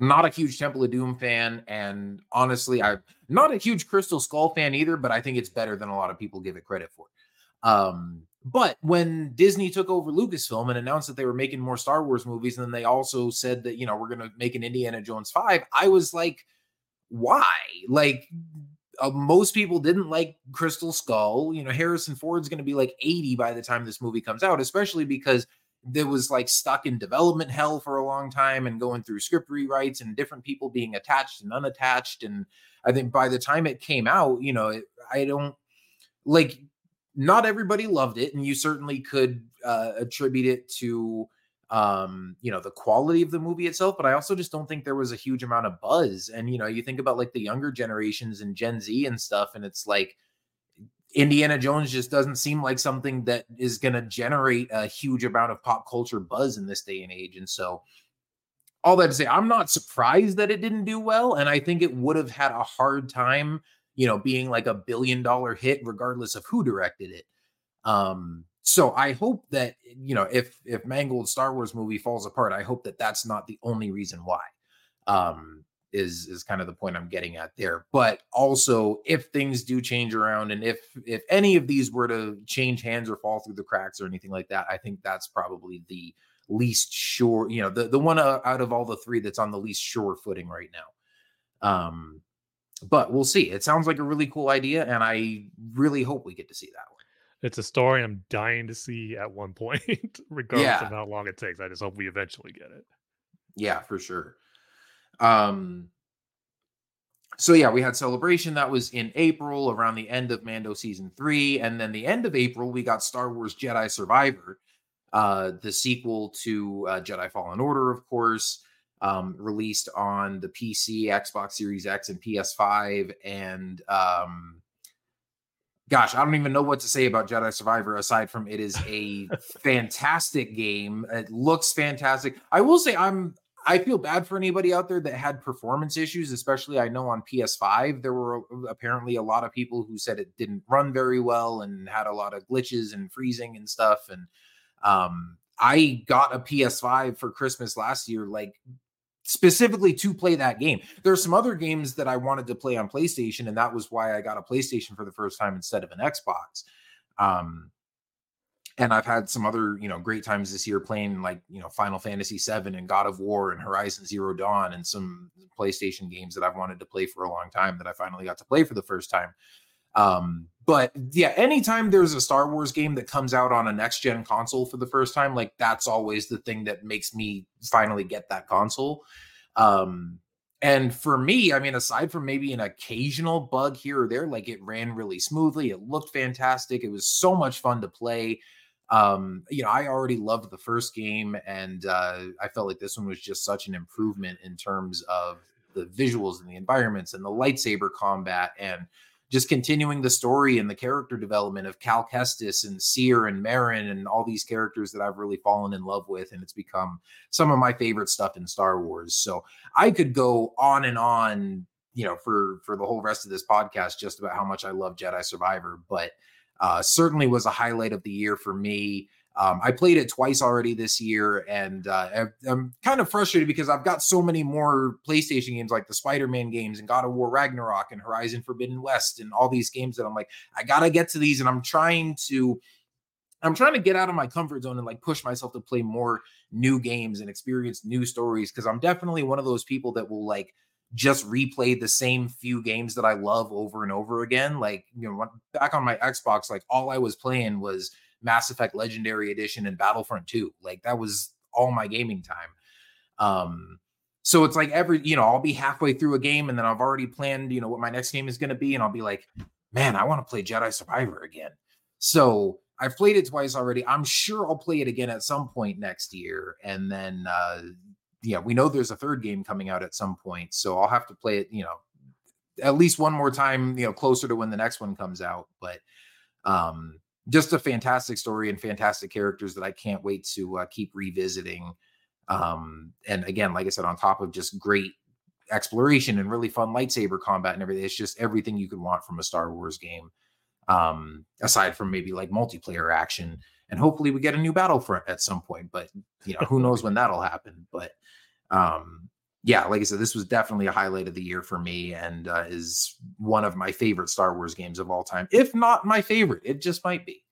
not a huge Temple of Doom fan, and honestly, I'm not a huge Crystal Skull fan either, but I think it's better than a lot of people give it credit for. Um, but when Disney took over Lucasfilm and announced that they were making more Star Wars movies, and then they also said that, you know, we're going to make an Indiana Jones 5, I was like, why? Like, uh, most people didn't like Crystal Skull. You know, Harrison Ford's going to be like 80 by the time this movie comes out, especially because there was like stuck in development hell for a long time and going through script rewrites and different people being attached and unattached. And I think by the time it came out, you know, it, I don't like not everybody loved it, and you certainly could uh, attribute it to um you know the quality of the movie itself but i also just don't think there was a huge amount of buzz and you know you think about like the younger generations and gen z and stuff and it's like indiana jones just doesn't seem like something that is going to generate a huge amount of pop culture buzz in this day and age and so all that to say i'm not surprised that it didn't do well and i think it would have had a hard time you know being like a billion dollar hit regardless of who directed it um so I hope that you know if if Mangold Star Wars movie falls apart, I hope that that's not the only reason why. Um, is is kind of the point I'm getting at there. But also, if things do change around, and if if any of these were to change hands or fall through the cracks or anything like that, I think that's probably the least sure, you know, the the one out of all the three that's on the least sure footing right now. Um, but we'll see. It sounds like a really cool idea, and I really hope we get to see that one. It's a story I'm dying to see at one point, regardless Yeah. of how long it takes. I just hope we eventually get it. Yeah, for sure. Um so yeah, we had celebration that was in April around the end of Mando season 3 and then the end of April we got Star Wars Jedi Survivor, uh the sequel to uh, Jedi Fallen Order of course, um released on the PC, Xbox Series X and PS5 and um gosh, I don't even know what to say about Jedi Survivor aside from it is a fantastic game. It looks fantastic. I will say I'm I feel bad for anybody out there that had performance issues, especially I know on PS5 there were apparently a lot of people who said it didn't run very well and had a lot of glitches and freezing and stuff and um I got a PS5 for Christmas last year like specifically to play that game. There are some other games that I wanted to play on PlayStation, and that was why I got a PlayStation for the first time instead of an Xbox. Um, and I've had some other, you know, great times this year playing like, you know, Final Fantasy VII and God of War and Horizon Zero Dawn and some PlayStation games that I've wanted to play for a long time that I finally got to play for the first time. Um, but yeah, anytime there's a Star Wars game that comes out on a next gen console for the first time, like that's always the thing that makes me finally get that console. Um, and for me, I mean, aside from maybe an occasional bug here or there, like it ran really smoothly. It looked fantastic. It was so much fun to play. Um, you know, I already loved the first game, and uh, I felt like this one was just such an improvement in terms of the visuals and the environments and the lightsaber combat and just continuing the story and the character development of Cal Kestis and Cere and Merrin and all these characters that I've really fallen in love with. And it's become some of my favorite stuff in Star Wars. So I could go on and on, you know, for for the whole rest of this podcast just about how much I love Jedi Survivor, but uh certainly was a highlight of the year for me. Um, I played it twice already this year, and uh, I'm- kind of frustrated because I've got so many more PlayStation games like the Spider-Man games and God of War Ragnarok and Horizon Forbidden West and all these games that I'm like, I gotta get to these, and I'm trying to, I'm trying to get out of my comfort zone and like push myself to play more new games and experience new stories because I'm definitely one of those people that will like just replay the same few games that I love over and over again. Like, you know, back on my Xbox, like all I was playing was Mass Effect Legendary Edition and Battlefront 2. Like that was all my gaming time. Um so it's like every, you know, I'll be halfway through a game and then I've already planned, you know, what my next game is going to be and I'll be like, "Man, I want to play Jedi Survivor again." So, I've played it twice already. I'm sure I'll play it again at some point next year and then uh yeah, we know there's a third game coming out at some point, so I'll have to play it, you know, at least one more time, you know, closer to when the next one comes out, but um just a fantastic story and fantastic characters that I can't wait to uh, keep revisiting. Um, and again, like I said, on top of just great exploration and really fun lightsaber combat and everything, it's just everything you could want from a Star Wars game. Um, aside from maybe like multiplayer action, and hopefully we get a new Battlefront at some point. But you know, who knows when that'll happen? But um, yeah, like I said, this was definitely a highlight of the year for me, and uh, is one of my favorite Star Wars games of all time, if not my favorite. It just might be.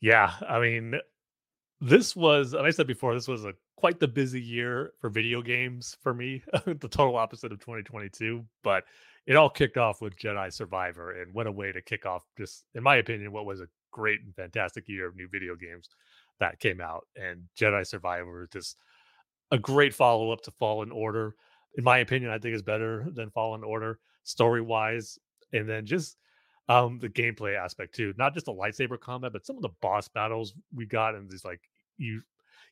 Yeah, I mean, this was, and I said before, this was a quite the busy year for video games for me, the total opposite of 2022. But it all kicked off with Jedi Survivor, and what a way to kick off, just in my opinion, what was a great and fantastic year of new video games that came out. And Jedi Survivor just a great follow up to Fallen Order. In my opinion, I think is better than Fallen Order story wise, and then just um the gameplay aspect too not just the lightsaber combat but some of the boss battles we got and these like you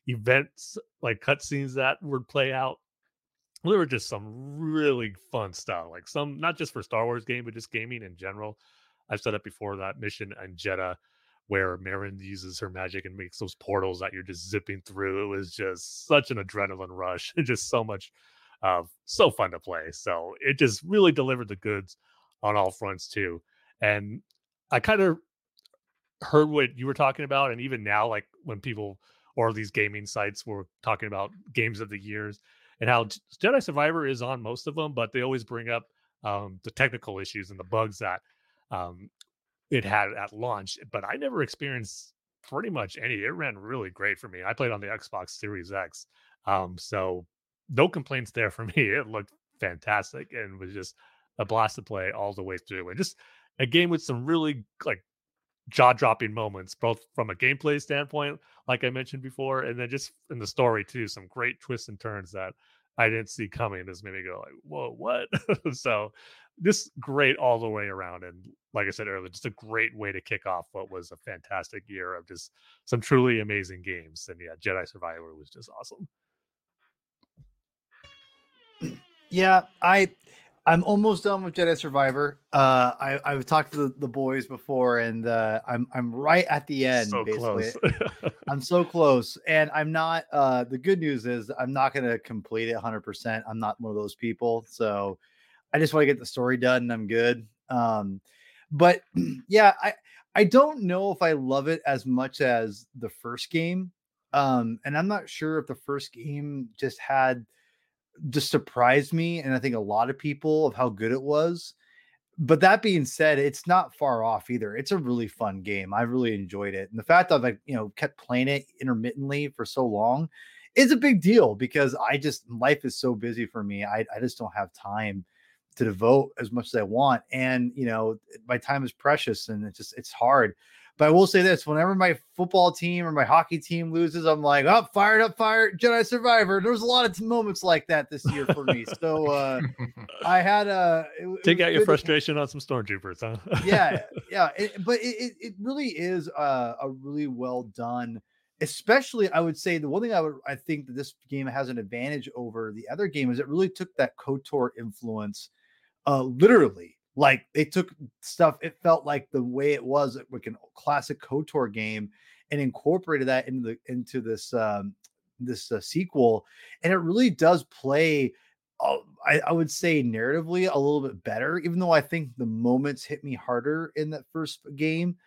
events like cutscenes that would play out there were just some really fun stuff like some not just for star wars game but just gaming in general i've said it before that mission and Jedha where Merrin uses her magic and makes those portals that you're just zipping through it was just such an adrenaline rush just so much uh so fun to play so it just really delivered the goods on all fronts too and I kind of heard what you were talking about, and even now, like when people or these gaming sites were talking about games of the years and how Jedi Survivor is on most of them, but they always bring up um, the technical issues and the bugs that um, it had at launch. But I never experienced pretty much any. It ran really great for me. I played on the Xbox Series X, um, so no complaints there for me. It looked fantastic and was just a blast to play all the way through. And just a game with some really like jaw dropping moments, both from a gameplay standpoint, like I mentioned before, and then just in the story too. Some great twists and turns that I didn't see coming. This made me go like, "Whoa, what?" so, just great all the way around. And like I said earlier, just a great way to kick off what was a fantastic year of just some truly amazing games. And yeah, Jedi Survivor was just awesome. Yeah, I I'm almost done with Jedi Survivor. Uh, I I've talked to the, the boys before, and uh, I'm I'm right at the end. So basically. close. I'm so close, and I'm not. Uh, the good news is I'm not going to complete it 100. percent I'm not one of those people, so I just want to get the story done, and I'm good. Um, but yeah, I I don't know if I love it as much as the first game, um, and I'm not sure if the first game just had just surprised me and I think a lot of people of how good it was. But that being said, it's not far off either. It's a really fun game. I really enjoyed it. And the fact that I've you know, kept playing it intermittently for so long is a big deal because I just life is so busy for me. I, I just don't have time to devote as much as I want. And you know, my time is precious and it's just it's hard. But I will say this: whenever my football team or my hockey team loses, I'm like, "Up, oh, fired up, fired Jedi Survivor." There was a lot of moments like that this year for me. So uh, I had a it, take it out your frustration on some stormtroopers, huh? yeah, yeah. It, but it, it really is a, a really well done. Especially, I would say the one thing I would I think that this game has an advantage over the other game is it really took that Kotor influence, uh, literally like they took stuff, it felt like the way it was like a classic KOTOR game and incorporated that into the into this um this uh, sequel. And it really does play uh, I, I, would say narratively a little bit better, even though I think the moments hit me harder in that first game,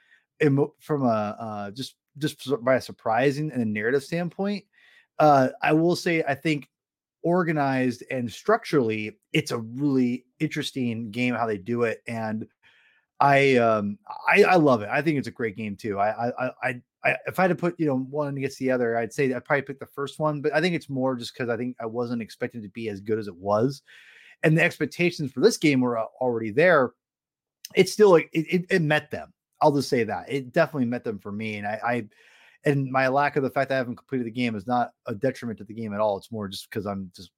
and from a uh, just just by a surprising and a narrative standpoint. Uh, I will say I think organized and structurally, it's a really interesting game how they do it. And I um I, I love it. I think it's a great game too. I I I, I if I had to put you know one against the other, I'd say I'd probably pick the first one, but I think it's more just because I think I wasn't expecting to be as good as it was, and the expectations for this game were already there. It's still like it, it, it met them. I'll just say that it definitely met them for me, and I, I and my lack of the fact that I haven't completed the game is not a detriment to the game at all. It's more just because I'm just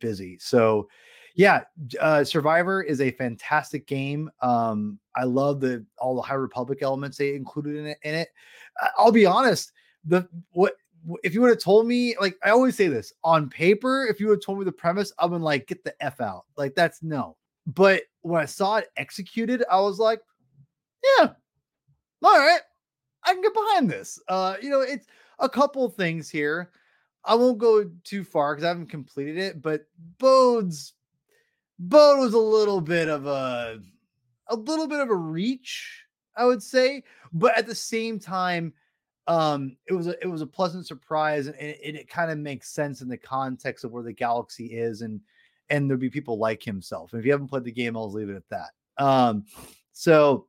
busy. So, yeah, uh, Survivor is a fantastic game. Um, I love the all the High Republic elements they included in it. In it, I'll be honest. The what if you would have told me, like I always say this on paper, if you would have told me the premise, I've been like, get the F out. Like that's no. But when I saw it executed, I was like, yeah, all right. I can get behind this. Uh, you know, it's a couple things here. I won't go too far because I haven't completed it, but Bode's Bode was a little bit of a a little bit of a reach, I would say, but at the same time, um, it was a it was a pleasant surprise, and it, it kind of makes sense in the context of where the galaxy is, and and there'd be people like himself. And if you haven't played the game, I'll leave it at that. Um, so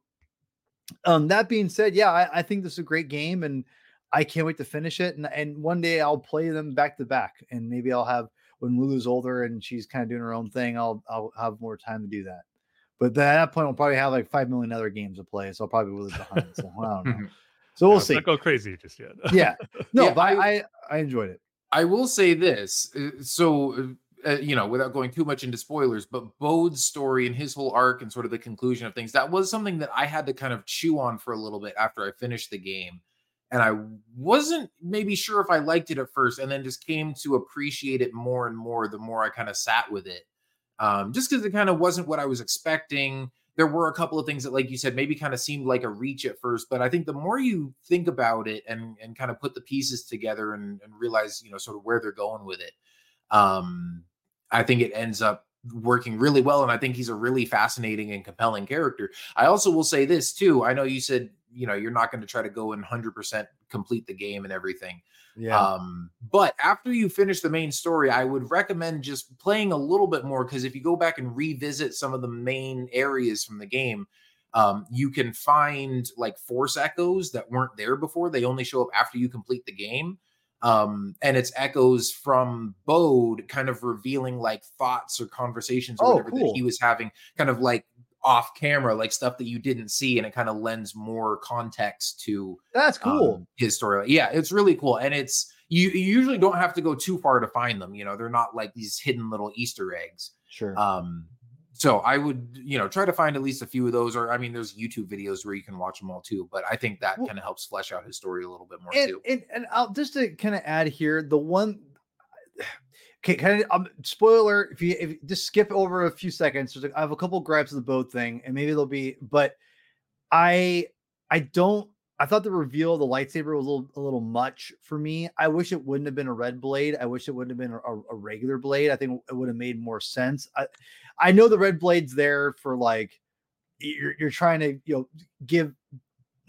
um, that being said, yeah, I, I, think this is a great game, and I can't wait to finish it. And and one day I'll play them back to back, and maybe I'll have when Lulu's older and she's kind of doing her own thing, I'll I'll have more time to do that. But at that point, I'll probably have like five million other games to play, so I'll probably be really behind. So I don't know. So we'll see. Not go crazy just yet. yeah, no, yeah, but I, I I enjoyed it. I will say this. Uh, so uh, uh, you know, without going too much into spoilers, but Bode's story and his whole arc and sort of the conclusion of things, that was something that I had to kind of chew on for a little bit after I finished the game. And I wasn't maybe sure if I liked it at first, and then just came to appreciate it more and more the more I kind of sat with it. Um, just because it kind of wasn't what I was expecting. There were a couple of things that, like you said, maybe kind of seemed like a reach at first, but I think the more you think about it and and kind of put the pieces together and, and realize, you know, sort of where they're going with it, um, I think it ends up working really well. And I think he's a really fascinating and compelling character. I also will say this too. I know you said, you know, you're not going to try to go and 100% complete the game and everything. Yeah. Um, but after you finish the main story, I would recommend just playing a little bit more because if you go back and revisit some of the main areas from the game, um, you can find like force echoes that weren't there before. They only show up after you complete the game. Um, and it's echoes from Bode kind of revealing like thoughts or conversations or Oh, whatever cool. that he was having, kind of like off camera, like stuff that you didn't see, and it kind of lends more context to That's cool. um, his story. Yeah, it's really cool, and it's you, you usually don't have to go too far to find them. You know, they're not like these hidden little Easter eggs. sure. Um, so I would, you know, try to find at least a few of those, or I mean, there's YouTube videos where you can watch them all too. But I think that Well- kind of helps flesh out his story a little bit more and, too. and and I'll just to kind of add here the one okay kind of um, spoiler if you if you just skip over a few seconds there's like, I have a couple gripes of the Bode thing and maybe there'll be but I I don't I thought the reveal of the lightsaber was a little a little much for me. I wish it wouldn't have been a red blade. I wish it wouldn't have been a, a regular blade. I think it would have made more sense. I I know the red blade's there for like you're you're trying to you know give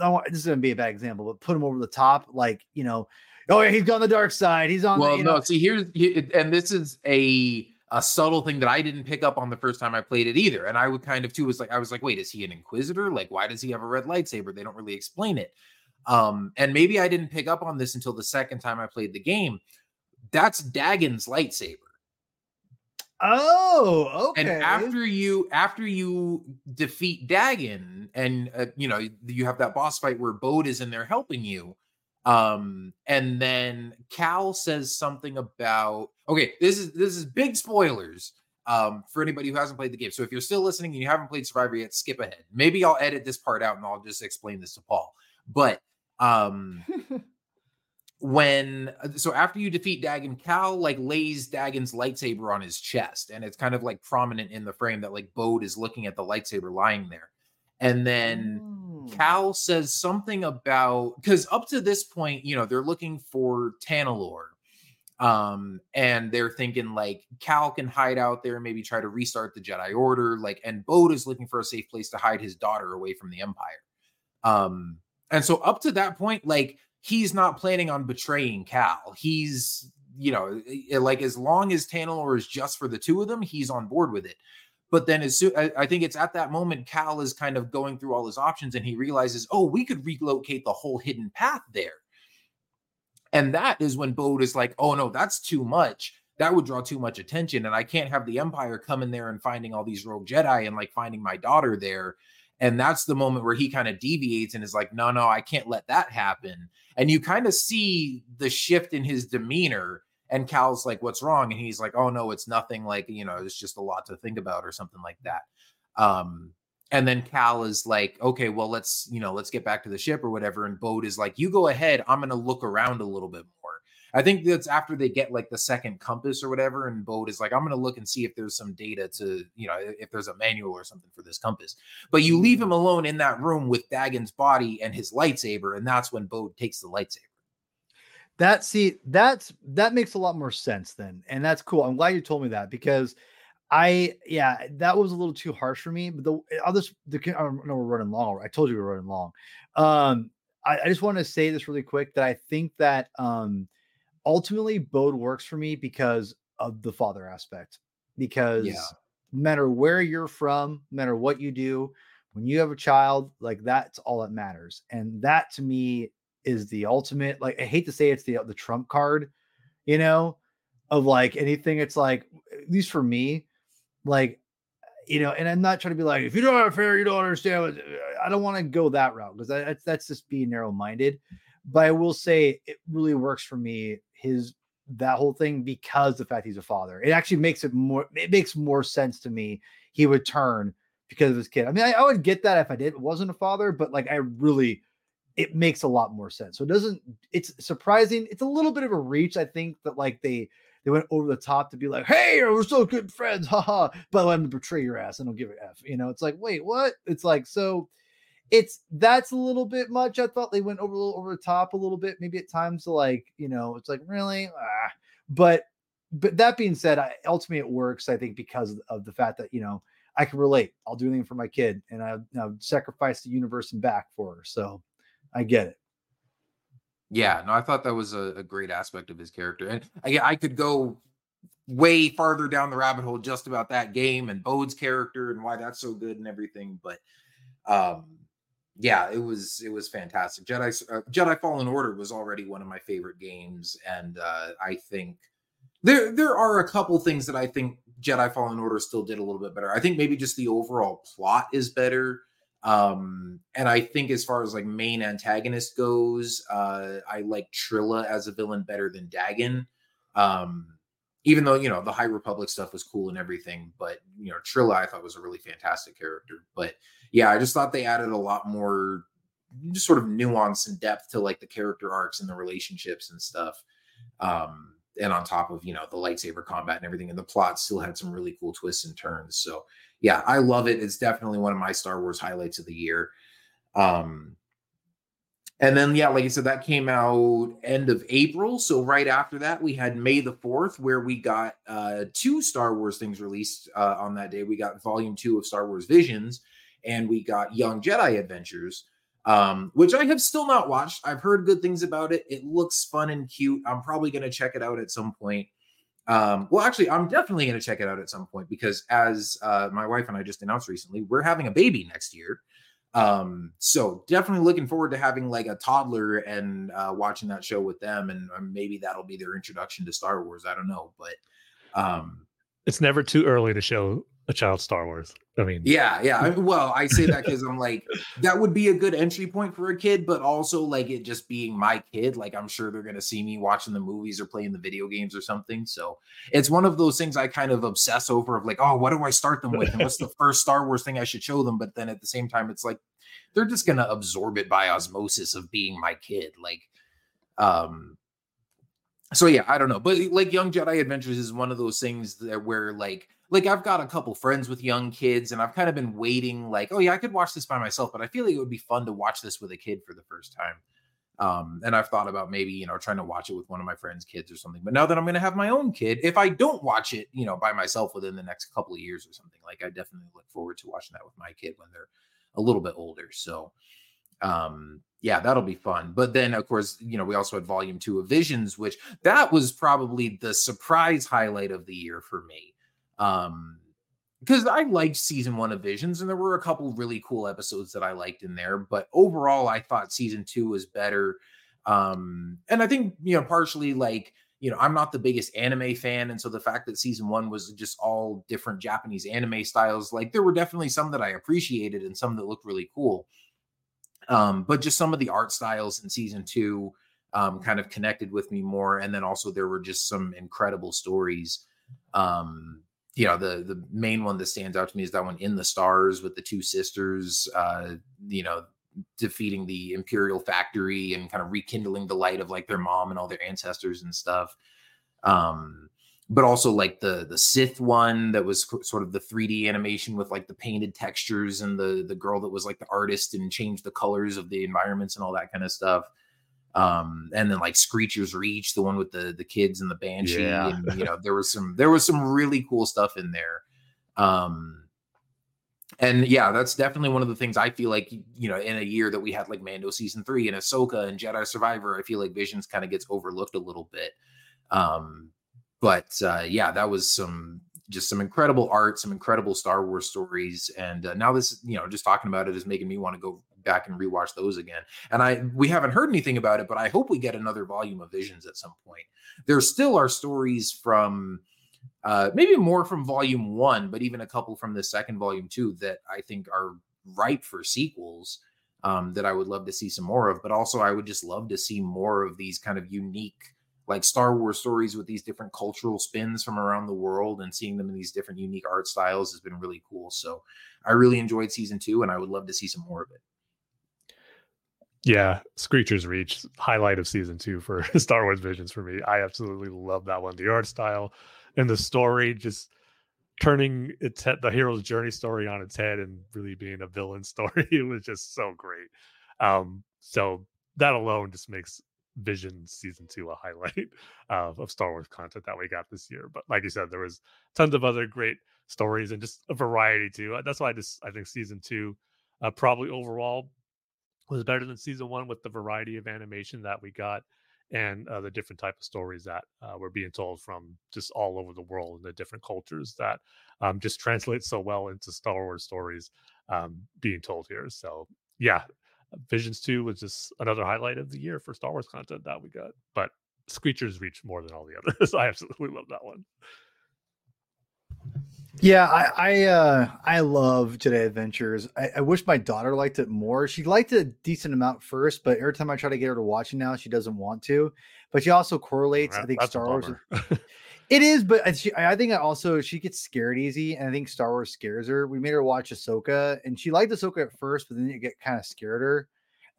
want, this is gonna be a bad example, but put him over the top, like you know, oh yeah, he's gone the dark side. He's on. Well, the, you no, know, see here's and this is a a subtle thing that I didn't pick up on the first time I played it either. And I would kind of too was like I was like, wait, is he an inquisitor? Like, why does he have a red lightsaber? They don't really explain it. Um, and maybe I didn't pick up on this until the second time I played the game. That's Dagan's lightsaber. Oh, okay. And after you after you defeat Dagan, and uh, you know you have that boss fight where Bode is in there helping you, um, and then Cal says something about okay, this is this is big spoilers um for anybody who hasn't played the game. So if you're still listening and you haven't played Survivor yet, skip ahead. Maybe I'll edit this part out and I'll just explain this to Paul. But um when uh, so after you defeat Dagan, Cal like lays Dagan's lightsaber on his chest, and it's kind of like prominent in the frame that like Bode is looking at the lightsaber lying there. And then Oh. Cal says something about because up to this point, you know, they're looking for Tanalor. Um, and they're thinking like Cal can hide out there, maybe try to restart the Jedi Order, like, and Bode is looking for a safe place to hide his daughter away from the Empire. Um, and so up to that point, like he's not planning on betraying Cal. He's, you know, like as long as Tanalor is just for the two of them, he's on board with it. But then as soon I think it's at that moment Cal is kind of going through all his options and he realizes, oh, we could relocate the whole hidden path there. And that is when Bode is like, oh no, that's too much. That would draw too much attention. And I can't have the Empire coming there and finding all these rogue Jedi and like finding my daughter there. And that's the moment where he kind of deviates and is like, no, no, I can't let that happen. And you kind of see the shift in his demeanor. And Cal's like, what's wrong? And he's like, oh no, it's nothing like, you know, it's just a lot to think about or something like that. Um, and then Cal is like, okay, well, let's, you know, let's get back to the ship or whatever. And Bode is like, you go ahead. I'm going to look around a little bit more. I think that's after they get like the second compass or whatever. And Bode is like, I'm going to look and see if there's some data to, you know, if there's a manual or something for this compass. But you leave him alone in that room with Dagan's body and his lightsaber. And that's when Bode takes the lightsaber. That see, that's that makes a lot more sense then, and that's cool. I'm glad you told me that because I, yeah, that was a little too harsh for me. But the I'll just, the, I don't know we're running long. I told you we we're running long. Um, I, I just want to say this really quick that I think that um, ultimately Bode works for me because of the father aspect. Because no matter where you're from, no matter what you do, when you have a child, like that's all that matters. And that to me is the ultimate like i hate to say it's the uh, the trump card you know of like anything it's like at least for me like you know and i'm not trying to be like if you don't have a fair you don't understand what, uh, i don't want to go that route because that's that's just being narrow-minded but i will say it really works for me his that whole thing because the fact he's a father it actually makes it more it makes more sense to me he would turn because of his kid i mean i, I would get that if i did it wasn't a father but like i really it makes a lot more sense. So it doesn't, it's surprising. It's a little bit of a reach. I think that like they, they went over the top to be like, Hey, we're so good friends. Haha. but let me betray your ass. I don't give F, you know, it's like, wait, what? It's like, so it's, that's a little bit much. I thought they went over, a little over the top a little bit, maybe at times like, you know, it's like really, ah. but, but that being said, I, ultimately it works. I think because of the fact that, you know, I can relate. I'll do anything for my kid and I, I've sacrificed the universe and back for her. So, I get it. Yeah, no, I thought that was a, a great aspect of his character, and I, I could go way farther down the rabbit hole just about that game and Bode's character and why that's so good and everything. But um yeah it was it was fantastic. Jedi uh, jedi fallen order was already one of my favorite games and uh i think there there are a couple things that i think jedi fallen order still did a little bit better. I think maybe just the overall plot is better um and i think as far as like main antagonist goes uh i like trilla as a villain better than dagan um even though you know the high republic stuff was cool and everything but you know trilla i thought was a really fantastic character but yeah i just thought they added a lot more just sort of nuance and depth to like the character arcs and the relationships and stuff um and on top of you know the lightsaber combat and everything and the plot still had some really cool twists and turns so yeah i love it it's definitely one of my star wars highlights of the year um and then, yeah, like I said, that came out end of April. So right after that, we had May the 4th, where we got uh, two Star Wars things released uh, on that day. We got volume two of Star Wars Visions, and we got Young Jedi Adventures, um, which I have still not watched. I've heard good things about it. It looks fun and cute. I'm probably going to check it out at some point. Um, well, actually, I'm definitely going to check it out at some point because, as uh, my wife and I just announced recently, we're having a baby next year. Um, so definitely looking forward to having like a toddler and uh, watching that show with them, and um, maybe that'll be their introduction to Star Wars. I don't know, but um, it's never too early to show a child Star Wars. I mean, yeah, yeah. Well, I say that because I'm like, that would be a good entry point for a kid, but also like it just being my kid. Like, I'm sure they're going to see me watching the movies or playing the video games or something. So it's one of those things I kind of obsess over of like, oh, what do I start them with? And what's the first Star Wars thing I should show them? But then at the same time, it's like, they're just going to absorb it by osmosis of being my kid. Like, um, so yeah, I don't know, but like Young Jedi Adventures is one of those things that where like like I've got a couple friends with young kids, and I've kind of been waiting, like, oh yeah, I could watch this by myself, but I feel like it would be fun to watch this with a kid for the first time. Um, and I've thought about maybe you know trying to watch it with one of my friends' kids or something. But now that I'm going to have my own kid, if I don't watch it, you know, by myself within the next couple of years or something, like I definitely look forward to watching that with my kid when they're a little bit older. So, um, yeah, that'll be fun. But then, of course, you know, we also had volume two of Visions, which that was probably the surprise highlight of the year for me. Um, because I liked season one of Visions, and there were a couple really cool episodes that I liked in there. But overall, I thought season two was better. Um, and I think you know, partially like you know, I'm not the biggest anime fan, and so the fact that season one was just all different Japanese anime styles, like there were definitely some that I appreciated and some that looked really cool. Um, but just some of the art styles in season two um, kind of connected with me more, and then also there were just some incredible stories. Um, you know, the the main one that stands out to me is that one in the stars with the two sisters. Uh, you know, defeating the imperial factory and kind of rekindling the light of like their mom and all their ancestors and stuff um but also like the the sith one that was sort of the 3d animation with like the painted textures and the the girl that was like the artist and changed the colors of the environments and all that kind of stuff um and then like screechers reach the one with the the kids and the banshee yeah. and you know there was some there was some really cool stuff in there um and yeah, that's definitely one of the things I feel like, you know, in a year that we had like Mando season three and Ahsoka and Jedi Survivor, I feel like Visions kind of gets overlooked a little bit. Um, but uh, yeah, that was some just some incredible art, some incredible Star Wars stories, and uh, now this, you know, just talking about it is making me want to go back and rewatch those again. And I we haven't heard anything about it, but I hope we get another volume of Visions at some point. There still are stories from uh, maybe more from volume one, but even a couple from the second volume too that I think are ripe for sequels um, that I would love to see some more of. But also, I would just love to see more of these kind of unique, like Star Wars stories with these different cultural spins from around the world and seeing them in these different unique art styles has been really cool. So I really enjoyed season two, and I would love to see some more of it. Yeah, Screechers Reach, highlight of season two for Star Wars Visions for me. I absolutely love that one. The art style, and the story just turning its head, the hero's journey story on its head and really being a villain story. it was just so great. Um, so that alone just makes Vision season two a highlight uh, of Star Wars content that we got this year. But like you said, there was tons of other great stories and just a variety too. That's why I just I think season two uh, probably overall was better than season one with the variety of animation that we got and uh, the different type of stories that uh, were being told from just all over the world and the different cultures that um, just translate so well into Star Wars stories. um, being told here. So yeah, Visions 2 was just another highlight of the year for Star Wars content that we got. But Screechers reach more than all the others. I absolutely love that one. Yeah, I I, uh, I love Jedi Adventures. I, I, wish my daughter liked it more. She liked it a decent amount first, but every time I try to get her to watch it now, she doesn't want to. But she also correlates. I think Star Wars. it is, but she, I think also she gets scared easy, and I think Star Wars scares her. We made her watch Ahsoka, and she liked Ahsoka at first, but then it get kind of scared her.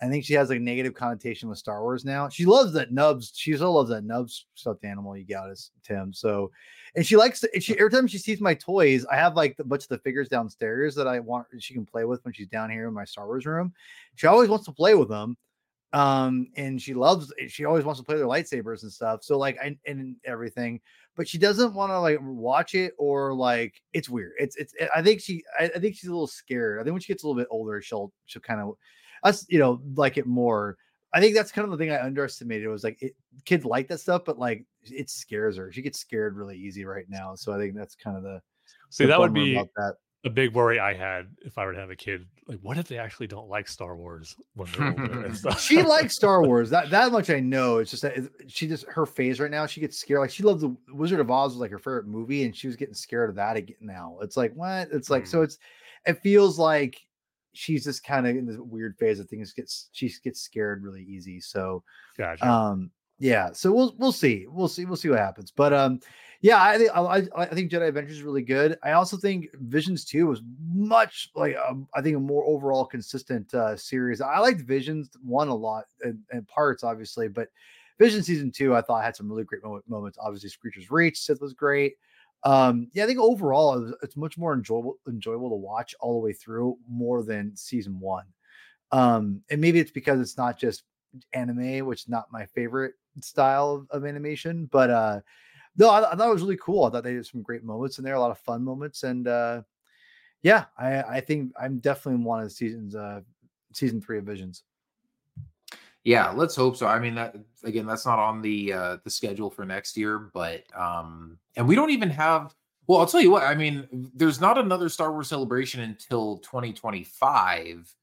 I think she has like negative connotation with Star Wars now. She loves that Nubs. She still loves that Nubs stuffed animal you got as Tim. So, and she likes to, she every time she sees my toys, I have like a bunch of the figures downstairs that I want she can play with when she's down here in my Star Wars room. She always wants to play with them. Um, and she loves she always wants to play their lightsabers and stuff. So like I, and everything, but she doesn't want to like watch it or like it's weird. It's it's eh, I think she I, I think she's a little scared. I think when she gets a little bit older, she'll she'll kind of us, you know, like it more. I think that's kind of the thing I underestimated. It was like it, kids like that stuff, but like it scares her. She gets scared really easy right now. So I think that's kind of the see the that would be that. A big worry I had if I were to have a kid. Like, what if they actually don't like Star Wars when they're older she likes Star Wars. That that much I know. It's just that she just her phase right now. She gets scared. Like she loves the Wizard of Oz was like her favorite movie, and she was getting scared of that again now. It's like what? It's like mm. so. It's it feels like she's just kind of in this weird phase of things gets she gets scared really easy so gotcha. um yeah so we'll we'll see we'll see we'll see what happens but um yeah i think I, I think jedi adventures is really good. I also think visions 2 was much like um, i think a more overall consistent uh series. I liked visions one a lot and, and parts obviously but vision season 2 i thought had some really great moments. Obviously screechers reach sith was great. Um, yeah, I think overall it's much more enjoyable enjoyable to watch all the way through more than season one. Um, and maybe it's because it's not just anime, which is not my favorite style of, of animation, but uh no, I, I, thought it was really cool. I thought they did some great moments in there, a lot of fun moments, and uh yeah, I, I think I'm definitely one of the seasons uh season three of Visions. Yeah, let's hope so. I mean that again, that's not on the uh the schedule for next year, but um and we don't even have well, I'll tell you what, I mean, there's not another Star Wars celebration until 2025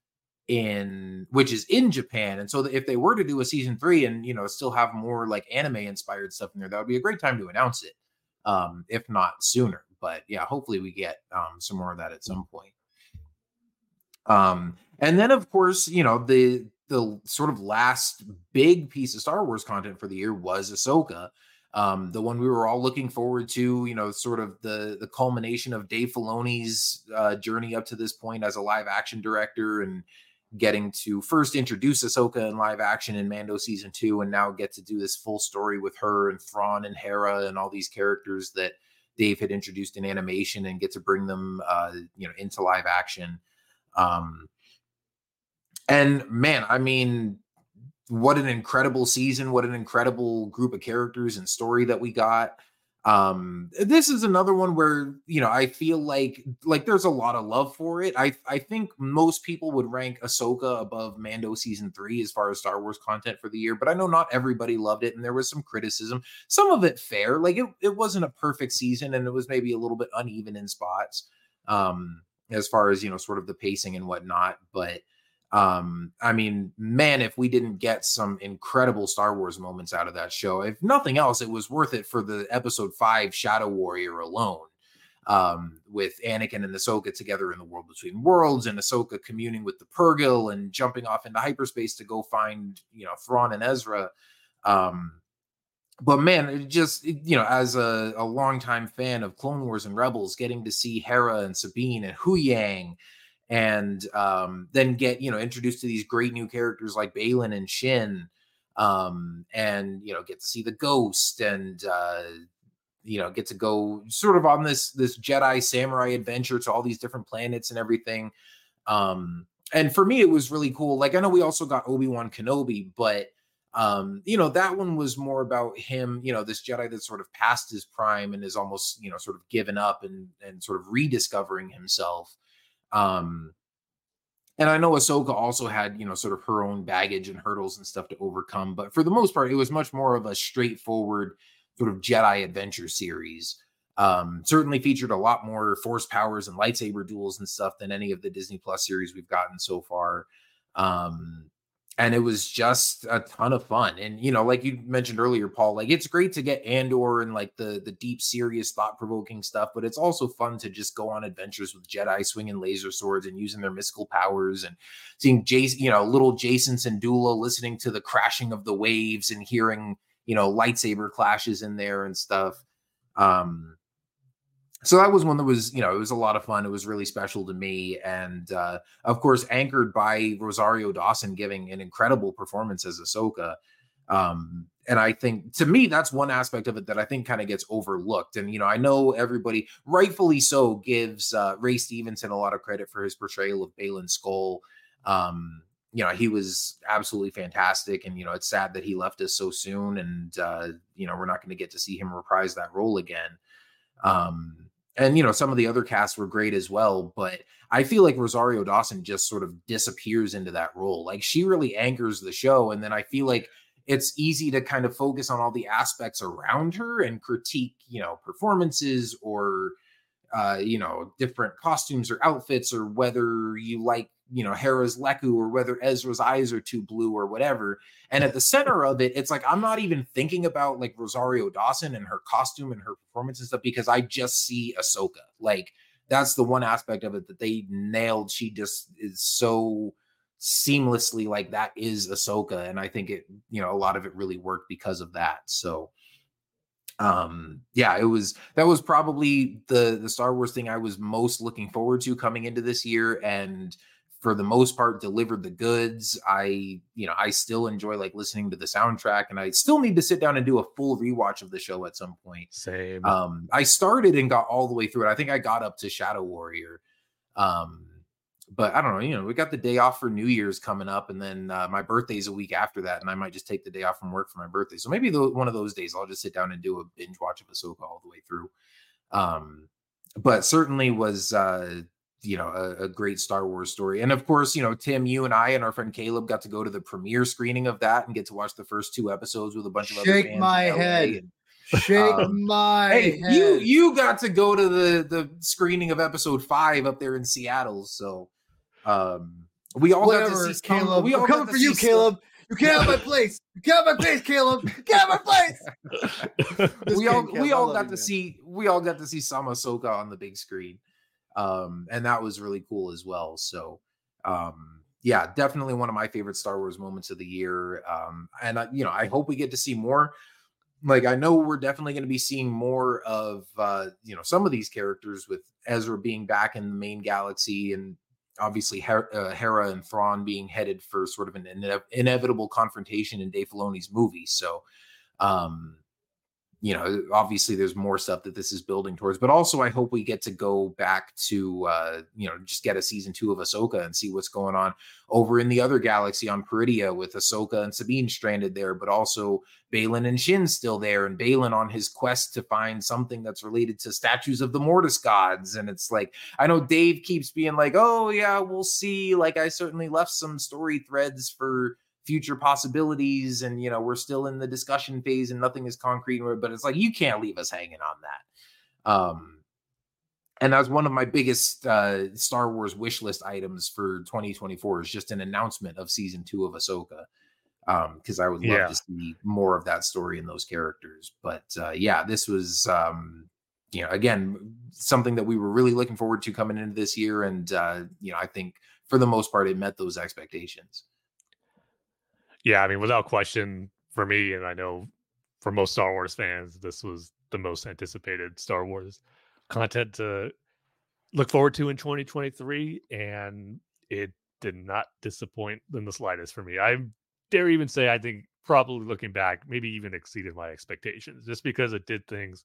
in which is in Japan. And so if they were to do a season 3 and, you know, still have more like anime inspired stuff in there, that would be a great time to announce it. Um if not sooner. But yeah, hopefully we get um some more of that at some point. Um and then of course, you know, the the sort of last big piece of Star Wars content for the year was Ahsoka. Um, the one we were all looking forward to, you know, sort of the the culmination of Dave Filoni's uh, journey up to this point as a live action director and getting to first introduce Ahsoka in live action in Mando season two, and now get to do this full story with her and Thrawn and Hera and all these characters that Dave had introduced in animation and get to bring them, uh, you know, into live action. Um, and man, I mean, what an incredible season, what an incredible group of characters and story that we got. Um, this is another one where, you know, I feel like like there's a lot of love for it. I I think most people would rank Ahsoka above Mando season 3 as far as Star Wars content for the year, but I know not everybody loved it and there was some criticism. Some of it fair. Like it it wasn't a perfect season and it was maybe a little bit uneven in spots. Um as far as, you know, sort of the pacing and whatnot, but um, I mean, man, if we didn't get some incredible Star Wars moments out of that show, if nothing else, it was worth it for the episode five Shadow Warrior alone. Um, with Anakin and Ahsoka together in the world between worlds, and Ahsoka communing with the Purrgil and jumping off into hyperspace to go find, you know, Thrawn and Ezra. Um, but man, it just you know, as a, a longtime fan of Clone Wars and Rebels, getting to see Hera and Sabine and Huyang and um, then get you know introduced to these great new characters like Baylan and Shin, um, and you know get to see the Ghost and uh, you know get to go sort of on this this Jedi samurai adventure to all these different planets and everything. Um, and for me, it was really cool. Like I know we also got Obi Wan Kenobi, but um, you know that one was more about him. You know this Jedi that's sort of past his prime and is almost you know sort of given up and and sort of rediscovering himself. Um, and I know Ahsoka also had, you know, sort of her own baggage and hurdles and stuff to overcome. But for the most part, it was much more of a straightforward sort of Jedi adventure series. Um, certainly featured a lot more force powers and lightsaber duels and stuff than any of the Disney Plus series we've gotten so far. Um, and it was just a ton of fun. And you know, like you mentioned earlier, Paul, like it's great to get Andor and like the the deep, serious, thought provoking stuff, but it's also fun to just go on adventures with Jedi swinging laser swords and using their mystical powers and seeing Jacen, you know, little Jacen Syndulla listening to the crashing of the waves and hearing you know lightsaber clashes in there and stuff. Um, so that was one that was you know it was a lot of fun. It was really special to me. And uh, of course anchored by rosario dawson giving an incredible performance as ahsoka um, and i think to me that's one aspect of it that i think kind of gets overlooked. And you know i know everybody rightfully so gives uh, ray stevenson a lot of credit for his portrayal of Baylan Skoll um, you know he was absolutely fantastic and you know it's sad that he left us so soon and uh, you know we're not going to get to see him reprise that role again. Um, and you know some of the other casts were great as well but i feel like rosario dawson just sort of disappears into that role like she really anchors the show and then i feel like it's easy to kind of focus on all the aspects around her and critique you know performances or uh, you know, different costumes or outfits, or whether you like, you know, Hera's lekku or whether Ezra's eyes are too blue or whatever. And at the center of it, it's like I'm not even thinking about like Rosario Dawson and her costume and her performance and stuff because I just see Ahsoka. Like that's the one aspect of it that they nailed. She just is so seamlessly like that is Ahsoka. And I think it, you know, a lot of it really worked because of that. So um yeah it was that was probably the the star wars thing i was most looking forward to coming into this year and for the most part delivered the goods i you know i still enjoy like listening to the soundtrack and i still need to sit down and do a full rewatch of the show at some point same um i started and got all the way through it i think i got up to shadow warrior um but I don't know. You know, we got the day off for New Year's coming up, and then uh, my birthday's a week after that, and I might just take the day off from work for my birthday. So maybe the, one of those days I'll just sit down and do a binge watch of Ahsoka all the way through. Um, but certainly was uh, you know a, a, great Star Wars story, and of course, you know Tim, you and I and our friend Caleb got to go to the premiere screening of that and get to watch the first two episodes with a bunch of other Shake my head. And, Shake um, my hey, head. you you got to go to the the screening of episode five up there in Seattle, so um, we all Whatever, got to see Caleb. We all coming for you, Caleb. You can't have my place. You can't have my place, Caleb. You can't have my place. we all we all got to man. see we all got to see Sama Soka on the big screen. Um, and that was really cool as well. So um yeah, definitely one of my favorite Star Wars moments of the year. Um, and I, you know, I hope we get to see more. Like I know we're definitely going to be seeing more of uh, you know, some of these characters with Ezra being back in the main galaxy and obviously Hera, uh, Hera and Thrawn being headed for sort of an ine- inevitable confrontation in Dave Filoni's movie. So, um, you know, obviously there's more stuff that this is building towards, but also I hope we get to go back to, uh, you know, just get a season two of Ahsoka and see what's going on over in the other galaxy on Peridea with Ahsoka and Sabine stranded there, but also Baylan and Shin still there, and Baylan on his quest to find something that's related to statues of the Mortis gods. And it's like, I know Dave keeps being like, oh, yeah, we'll see. Like, I certainly left some story threads for future possibilities and you know we're still in the discussion phase and nothing is concrete but it's like you can't leave us hanging on that. Um and that's one of my biggest uh star wars wish list items for 2024 is just an announcement of season two of ahsoka um because i would love yeah. to see more of that story in those characters. But uh yeah this was um you know again something that we were really looking forward to coming into this year and uh you know i think for the most part it met those expectations yeah, I mean, without question, for me, and I know for most Star Wars fans, this was the most anticipated Star Wars content to look forward to in 2023, and it did not disappoint in the slightest for me. I dare even say I think probably looking back, maybe even exceeded my expectations, just because it did things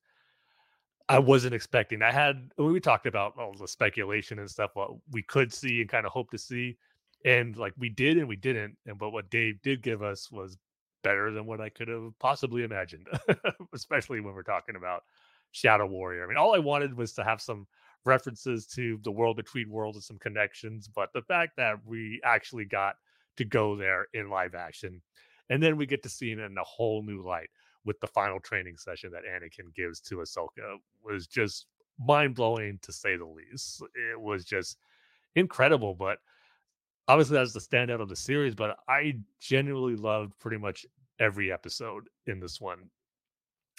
I wasn't expecting. I had we talked about all the speculation and stuff, what we could see and kind of hope to see and like we did and we didn't and but what dave did give us was better than what i could have possibly imagined especially when we're talking about shadow warrior i mean all i wanted was to have some references to the world between worlds and some connections but the fact that we actually got to go there in live action and then we get to see it in a whole new light with the final training session that Anakin gives to Ahsoka was just mind blowing to say the least. It was just incredible, but obviously that's the standout of the series. But I genuinely loved pretty much every episode in this one.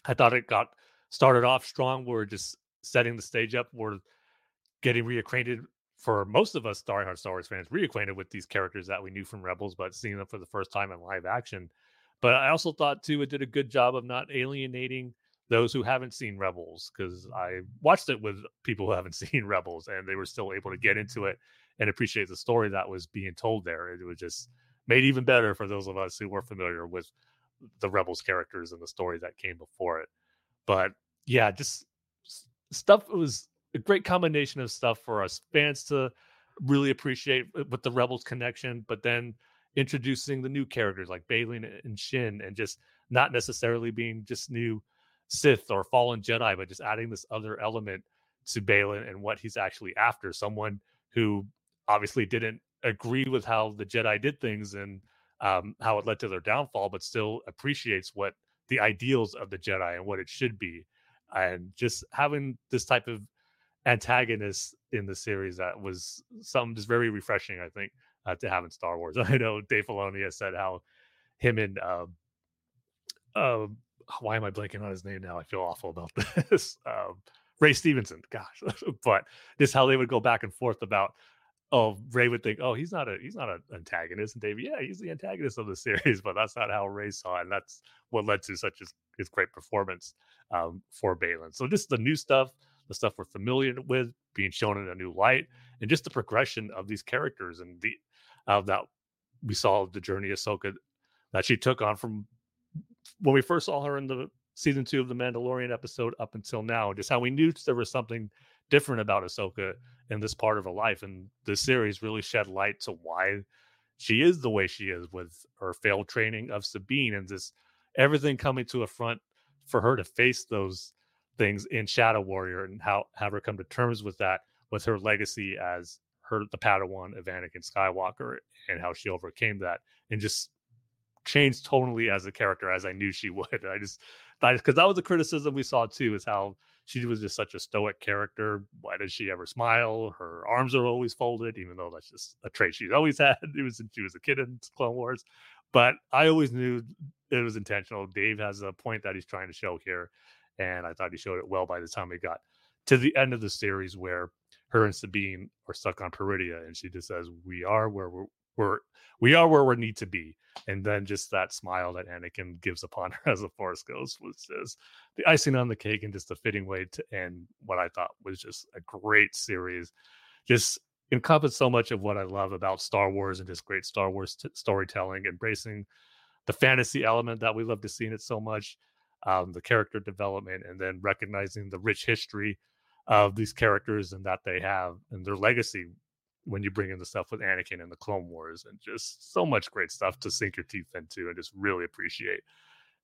I thought it got started off strong. We're just setting the stage up. We're getting reacquainted for most of us diehard Star Wars fans, reacquainted with these characters that we knew from Rebels, but seeing them for the first time in live action. But I also thought too it did a good job of not alienating those who haven't seen Rebels because I watched it with people who haven't seen Rebels and they were still able to get into it and appreciate the story that was being told there. It was just made even better for those of us who were familiar with the Rebels characters and the story that came before it. But yeah, just stuff it was a great combination of stuff for us fans to really appreciate uh, with the Rebels connection, but then introducing the new characters like Baylan and Shin and just not necessarily being just new Sith or fallen Jedi, but just adding this other element to Baylan and what he's actually after. Someone who obviously didn't agree with how the Jedi did things and um, how it led to their downfall, but still appreciates what the ideals of the Jedi and what it should be. And just having this type of antagonist in the series that was something just very refreshing, I think, uh, to have in Star Wars. I know Dave Filoni has said how him and uh, uh, why am I blanking on his name now? I feel awful about this. Um, Ray Stevenson, gosh, but just how they would go back and forth about. Oh, Ray would think, oh, he's not a he's not an antagonist, and Dave, yeah, he's the antagonist of the series, but that's not how Ray saw it, and that's what led to such his, his great performance um, for Baylan. So just the new stuff, the stuff we're familiar with, being shown in a new light, and just the progression of these characters and the uh, that we saw the journey Ahsoka that she took on from when we first saw her in the season two of the Mandalorian episode up until now, just how we knew there was something different about Ahsoka in this part of her life. And the series really shed light to why she is the way she is with her failed training of Sabine and just everything coming to a front for her to face those things in Shadow Warrior and how have her come to terms with that, with her legacy as her the Padawan of Anakin Skywalker and how she overcame that and just changed totally as a character as I knew she would. I just because that was the criticism we saw too, is how she was just such a stoic character. Why does she ever smile? Her arms are always folded, even though that's just a trait she's always had. It was she was a kid in Clone Wars, but I always knew it was intentional. Dave has a point that he's trying to show here, and I thought he showed it well by the time we got to the end of the series where her and Sabine are stuck on Peridea, and she just says, "We are where we're we're we are where we need to be." And then just that smile that Anakin gives upon her as the Force goes was just the icing on the cake, and just a fitting way to end what I thought was just a great series. Just encompass so much of what I love about Star Wars and just great Star Wars t- storytelling, embracing the fantasy element that we love to see in it so much, um, the character development, and then recognizing the rich history of these characters and that they have and their legacy when you bring in the stuff with Anakin and the Clone Wars and just so much great stuff to sink your teeth into and just really appreciate.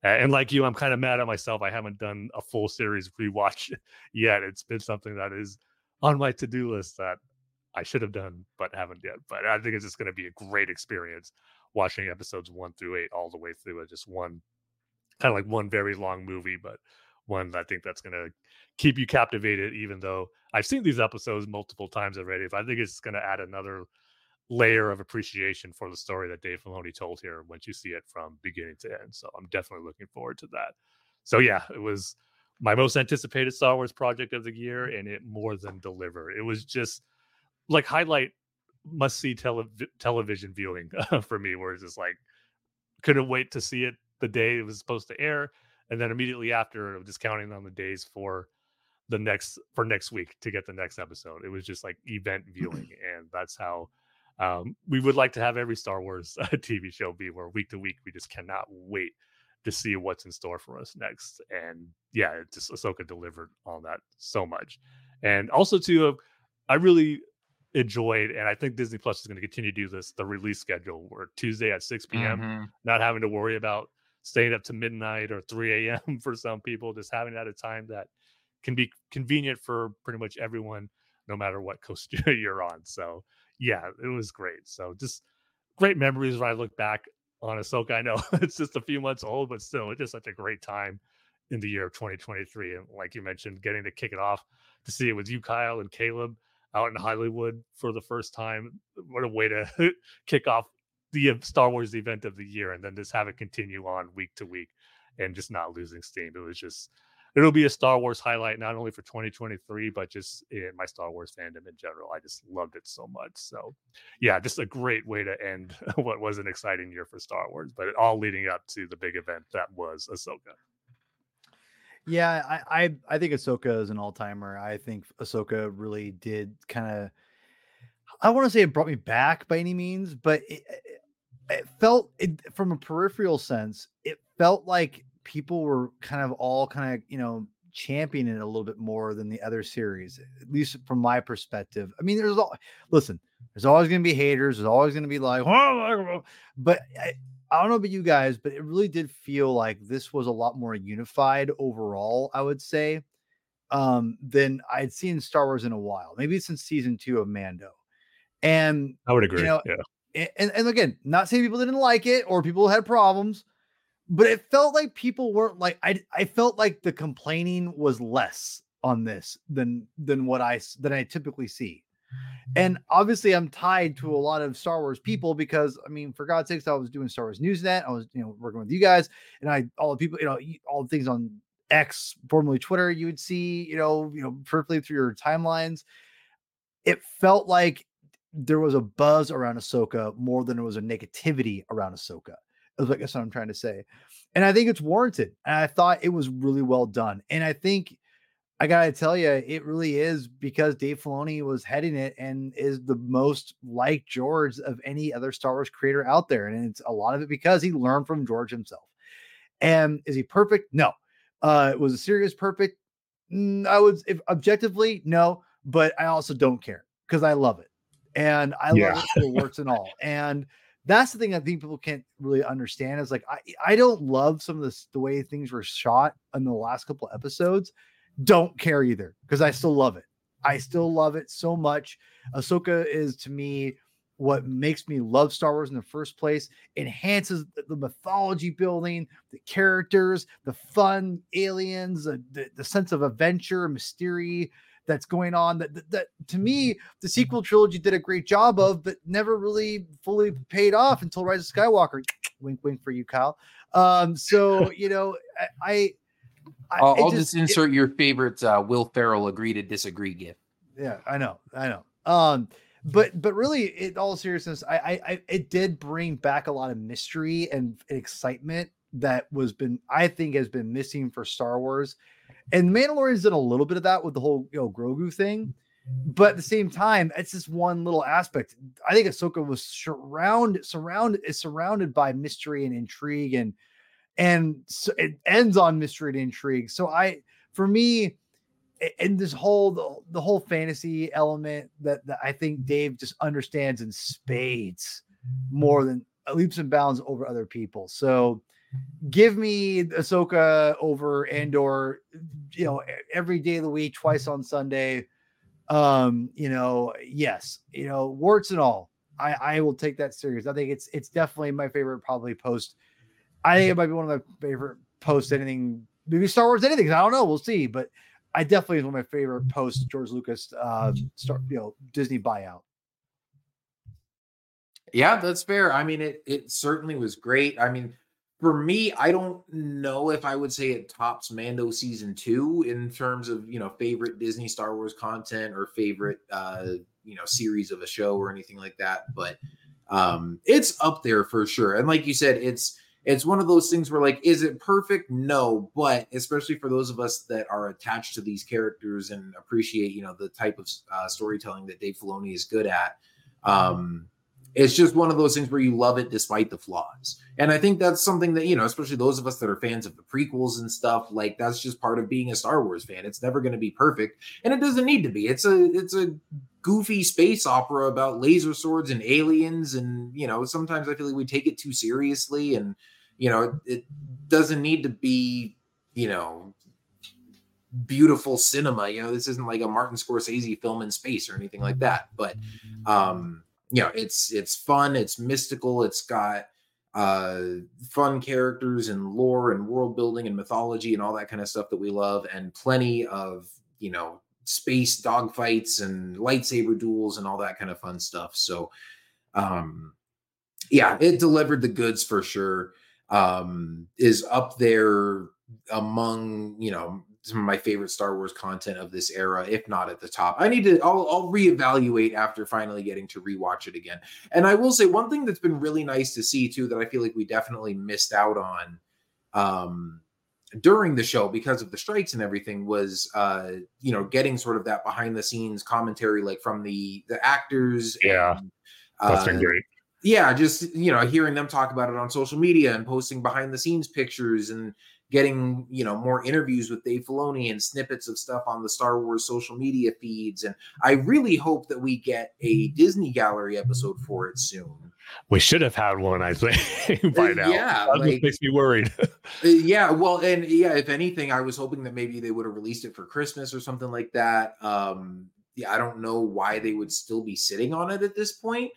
And like you, I'm kind of mad at myself. I haven't done a full series rewatch yet. It's been something that is on my to do list that I should have done, but haven't yet. But I think it's just going to be a great experience watching episodes one through eight all the way through it. Just one kind of like one very long movie, but one I think that's going to keep you captivated, even though I've seen these episodes multiple times already. But I think it's going to add another layer of appreciation for the story that Dave Filoni told here once you see it from beginning to end. So I'm definitely looking forward to that. So yeah, it was my most anticipated Star Wars project of the year, and it more than delivered. It was just like highlight must see tele- television viewing for me, where it's just like couldn't wait to see it the day it was supposed to air and then immediately after just counting on the days for the next for next week to get the next episode it was just like event viewing and that's how um, we would like to have every star wars uh, tv show be where week to week we just cannot wait to see what's in store for us next and yeah it just ahsoka delivered on that so much and also too uh, i really enjoyed and i think disney plus is going to continue to do this the release schedule where tuesday at 6 p.m mm-hmm. not having to worry about staying up to midnight or 3 a.m. for some people, just having that at a time that can be convenient for pretty much everyone, no matter what coast you're on. So, yeah, it was great. So, just great memories when I look back on Ahsoka. I know it's just a few months old, but still, it's just such a great time in the year of 2023. And like you mentioned, getting to kick it off to see it with you, Kyle, and Caleb out in Hollywood for the first time. What a way to kick off the Star Wars event of the year and then just have it continue on week to week and just not losing steam. It was just it'll be a Star Wars highlight not only for 2023 but just in my Star Wars fandom in general. I just loved it so much. So, yeah, just a great way to end what was an exciting year for Star Wars, but it all leading up to the big event that was Ahsoka. Yeah, I I, I think Ahsoka is an all timer. I think Ahsoka really did kind of. I want to say it brought me back by any means, but it, it felt it, from a peripheral sense, it felt like people were kind of all kind of you know championing it a little bit more than the other series, at least from my perspective. I mean, there's all listen, there's always going to be haters. There's always going to be like, oh, but I, I don't know about you guys, but it really did feel like this was a lot more unified overall. I would say um, than I'd seen Star Wars in a while, maybe since season two of Mando. And I would agree. You know, yeah. And, and again, not saying people didn't like it or people had problems, but it felt like people weren't like I I felt like the complaining was less on this than than what I than I typically see. And mm-hmm. obviously, I'm tied to a lot of Star Wars people because, I mean, for God's sakes, I was doing Star Wars News Net. I was, you know, working with you guys, and I all the people, you know, all the things on X, formerly Twitter, you would see, you know, you know, perfectly through your timelines. It felt like there was a buzz around Ahsoka more than there was a negativity around Ahsoka. Is like that's what I'm trying to say, and I think it's warranted. And I thought it was really well done. And I think I gotta tell you, it really is because Dave Filoni was heading it and is the most like George of any other Star Wars creator out there, and it's a lot of it because he learned from George himself. And is he perfect? No. Uh, was a serious perfect? I would, if objectively, no. But I also don't care because I love it, and I yeah. love it for warts and all. And that's the thing I think people can't really understand is like I I don't love some of the the way things were shot in the last couple episodes don't care either because I still love it. I still love it so much. Ahsoka is to me what makes me love Star Wars in the first place, enhances the mythology building, the characters, the fun aliens, the, the, the sense of adventure, mystery that's going on. That, that, that to me, the sequel trilogy did a great job of, but never really fully paid off until Rise of Skywalker. wink, wink for you, Kyle. Um, so you know, I I'll, I'll just, just, insert it, your favorite uh, Will Ferrell agree to disagree gift. Yeah, I know, I know. Um, but but really, in all seriousness, I, I, I it did bring back a lot of mystery and excitement that was been I think has been missing for Star Wars. And Mandalorian's done a little bit of that with the whole you know Grogu thing. But at the same time, it's just one little aspect. I think Ahsoka was surrounded, surrounded, is surrounded by mystery and intrigue and and so it ends on mystery and intrigue. So I, for me, and this whole the, the whole fantasy element that, that I think Dave just understands in spades more than leaps and bounds over other people. So give me Ahsoka over Andor, you know, every day of the week, twice on Sunday. Um, you know, yes, you know, warts and all. I, I will take that serious. I think it's it's definitely my favorite probably post I think it might be one of my favorite posts. Anything, maybe Star Wars, anything. I don't know. We'll see. But I definitely is one of my favorite posts. George Lucas, uh, start you know Disney buyout. Yeah, that's fair. I mean, it it certainly was great. I mean, for me, I don't know if I would say it tops Mando season two in terms of you know favorite Disney Star Wars content or favorite uh you know series of a show or anything like that. But um it's up there for sure. And like you said, it's it's one of those things where like is it perfect no but especially for those of us that are attached to these characters and appreciate you know the type of uh, storytelling that dave filoni is good at um it's just one of those things where you love it despite the flaws. And i think that's something that you know especially those of us that are fans of the prequels and stuff like that's just part of being a star wars fan. It's never going to be perfect and it doesn't need to be. It's a it's a goofy space opera about laser swords and aliens and you know sometimes i feel like we take it too seriously and you know it doesn't need to be you know beautiful cinema. You know this isn't like a martin scorsese film in space or anything like that but um you know it's it's fun it's mystical it's got uh, fun characters and lore and world building and mythology and all that kind of stuff that we love, and plenty of you know space dogfights and lightsaber duels and all that kind of fun stuff. So, um, yeah, it delivered the goods for sure. Um, is up there among you know some of my favorite Star Wars content of this era, if not at the top. I need to I'll I'll reevaluate after finally getting to rewatch it again. And I will say one thing that's been really nice to see too that I feel like we definitely missed out on um during the show because of the strikes and everything was uh you know getting sort of that behind the scenes commentary like from the the actors yeah and, that's uh, been great yeah just you know hearing them talk about it on social media and posting behind the scenes pictures and getting you know more interviews with Dave Filoni and snippets of stuff on the Star Wars social media feeds and I really hope that we get a Disney Gallery episode for it soon. we should have had one i think by Uh, now yeah, that like- just makes me worried Uh, yeah, well, and yeah, if anything, I was hoping that maybe they would have released it for Christmas or something like that. Um, yeah, I don't know why they would still be sitting on it at this point.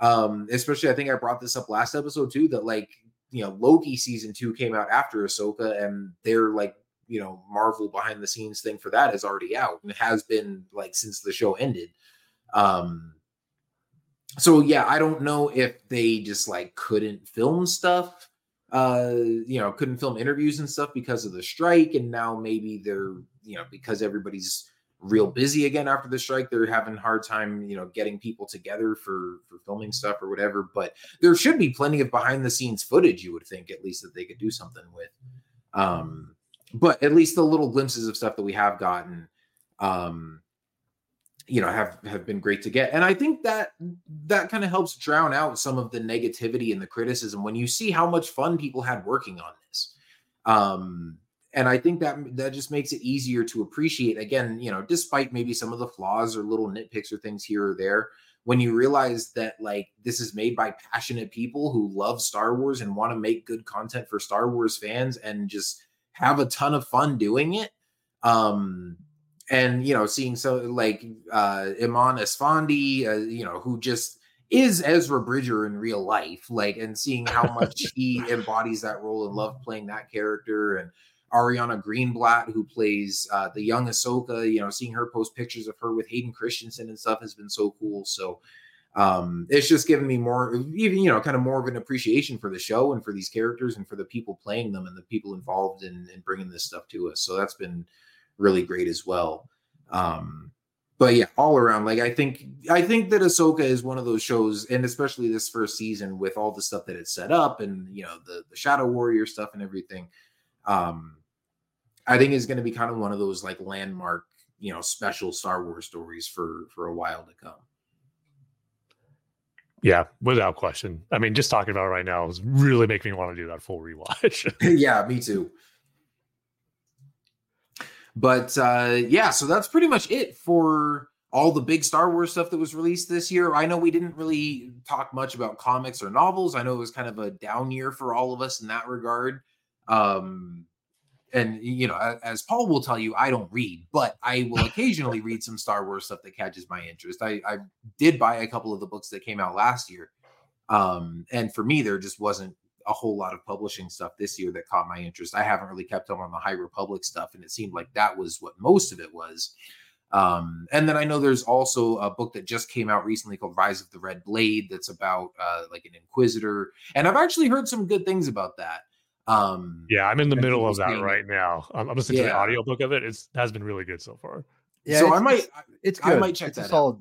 Um, especially, I think I brought this up last episode too. That like, you know, Loki season two came out after Ahsoka, and they're like, you know, Marvel behind the scenes thing for that is already out and has been like since the show ended. Um, so yeah, I don't know if they just like couldn't film stuff uh you know couldn't film interviews and stuff because of the strike and now maybe they're you know because everybody's real busy again after the strike. They're having a hard time you know getting people together for for filming stuff or whatever but there should be plenty of behind the scenes footage you would think at least that they could do something with. Um but at least the little glimpses of stuff that we have gotten um you know have have been great to get. And i think that that kind of helps drown out some of the negativity and the criticism when you see how much fun people had working on this. Um and i think that that just makes it easier to appreciate again you know despite maybe some of the flaws or little nitpicks or things here or there when you realize that like this is made by passionate people who love star wars and want to make good content for star wars fans and just have a ton of fun doing it um and you know seeing so like uh Eman Esfandi uh, you know who just is ezra bridger in real life like and seeing how much he embodies that role and love playing that character and ariana greenblatt who plays uh the young ahsoka you know seeing her post pictures of her with hayden christensen and stuff has been so cool so um it's just given me more even you know kind of more of an appreciation for the show and for these characters and for the people playing them and the people involved in, in bringing this stuff to us so that's been really great as well. Um, but yeah, all around, like I think I think that Ahsoka is one of those shows, and especially this first season with all the stuff that it's set up and you know the the Shadow Warrior stuff and everything. Um, I think is going to be kind of one of those like landmark, you know, special Star Wars stories for for a while to come. yeah without question i mean just talking about it right now is really making me want to do that full rewatch yeah, me too. But uh yeah, so that's pretty much it for all the big Star Wars stuff that was released this year. I know we didn't really talk much about comics or novels. I know it was kind of a down year for all of us in that regard. Um and you know, as Paul will tell you, I don't read, but I will occasionally read some Star Wars stuff that catches my interest. I, I did buy a couple of the books that came out last year. Um, and for me, there just wasn't a whole lot of publishing stuff this year that caught my interest. I haven't really kept up on the High Republic stuff, and it seemed like that was what most of it was. Um, and then I know there's also a book that just came out recently called Rise of the Red Blade that's about uh, like an inquisitor, and I've actually heard some good things about that. Um, yeah i'm in the And middle of that saying- right now i'm, I'm listening to the Yeah. audiobook of it it's has been really good so far Yeah, so I might, it's- It's I might check it's a that out. solid.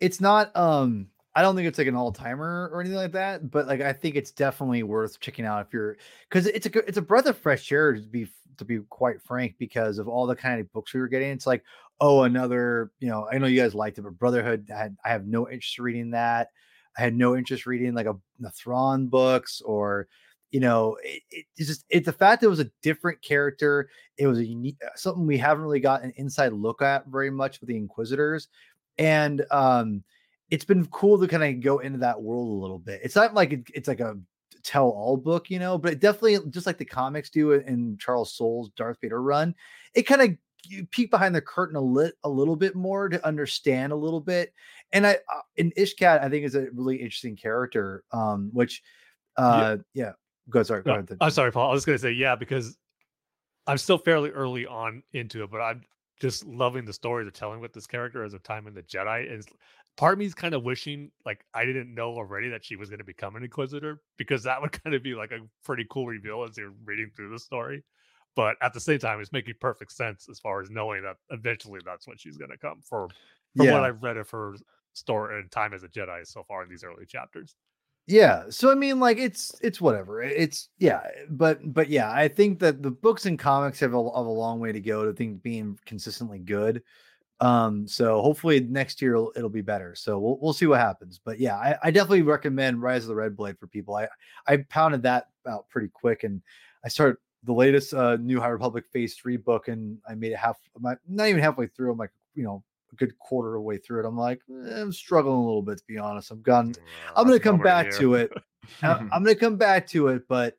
It's not. Um, I don't think it's like an all timer or anything like that. But like, I think it's definitely worth checking out if you're because it's a good, it's a breath of fresh air to be to be quite frank because of all the kind of books we were getting. It's like, oh, another. You know, I know you guys liked it, but Brotherhood I had I have no interest reading that. I had no interest reading like a the Thrawn books or you know it, it- it's just it's the fact that it was a different character it was a unique something we haven't really got an inside look at very much with the inquisitors and um it's been cool to kind of go into that world a little bit it's not like it, it's like a tell all book you know but it definitely just like the comics do in- in charles soule's darth vader run it kind of you peek behind the curtain a lit a little bit more to understand a little bit and i uh, and Iskat i think is a really interesting character um which Uh, yeah. Go sorry. Go No, ahead. I'm sorry, Paul. I was going to say yeah because I'm still fairly early on into it, but I'm just loving the story they're telling with this character as a time in the Jedi. And part of me is kind of wishing like I didn't know already that she was going to become an Inquisitor because that would kind of be like a pretty cool reveal as you're reading through the story. But at the same time, it's making perfect sense as far as knowing that eventually that's when she's going to come. For from Yeah. what I've read of her story and time as a Jedi so far in these early chapters. Yeah. So I mean, like it's it's whatever. It's yeah, but but yeah, I think that the books and comics have a, have a long way to go to think being consistently good. Um, so hopefully next year it'll, it'll be better. So we'll we'll see what happens. But yeah, I, I definitely recommend Rise of the Red Blade for people. I I pounded that out pretty quick, and I started the latest uh New High Republic Phase Three book, and I made it half. My not even halfway through. I'm like, you know, a good quarter of the way through it. I'm like, eh, I'm struggling a little bit to be honest. I'm gone. I'm gonna come back to it. I- I'm gonna come back to it, but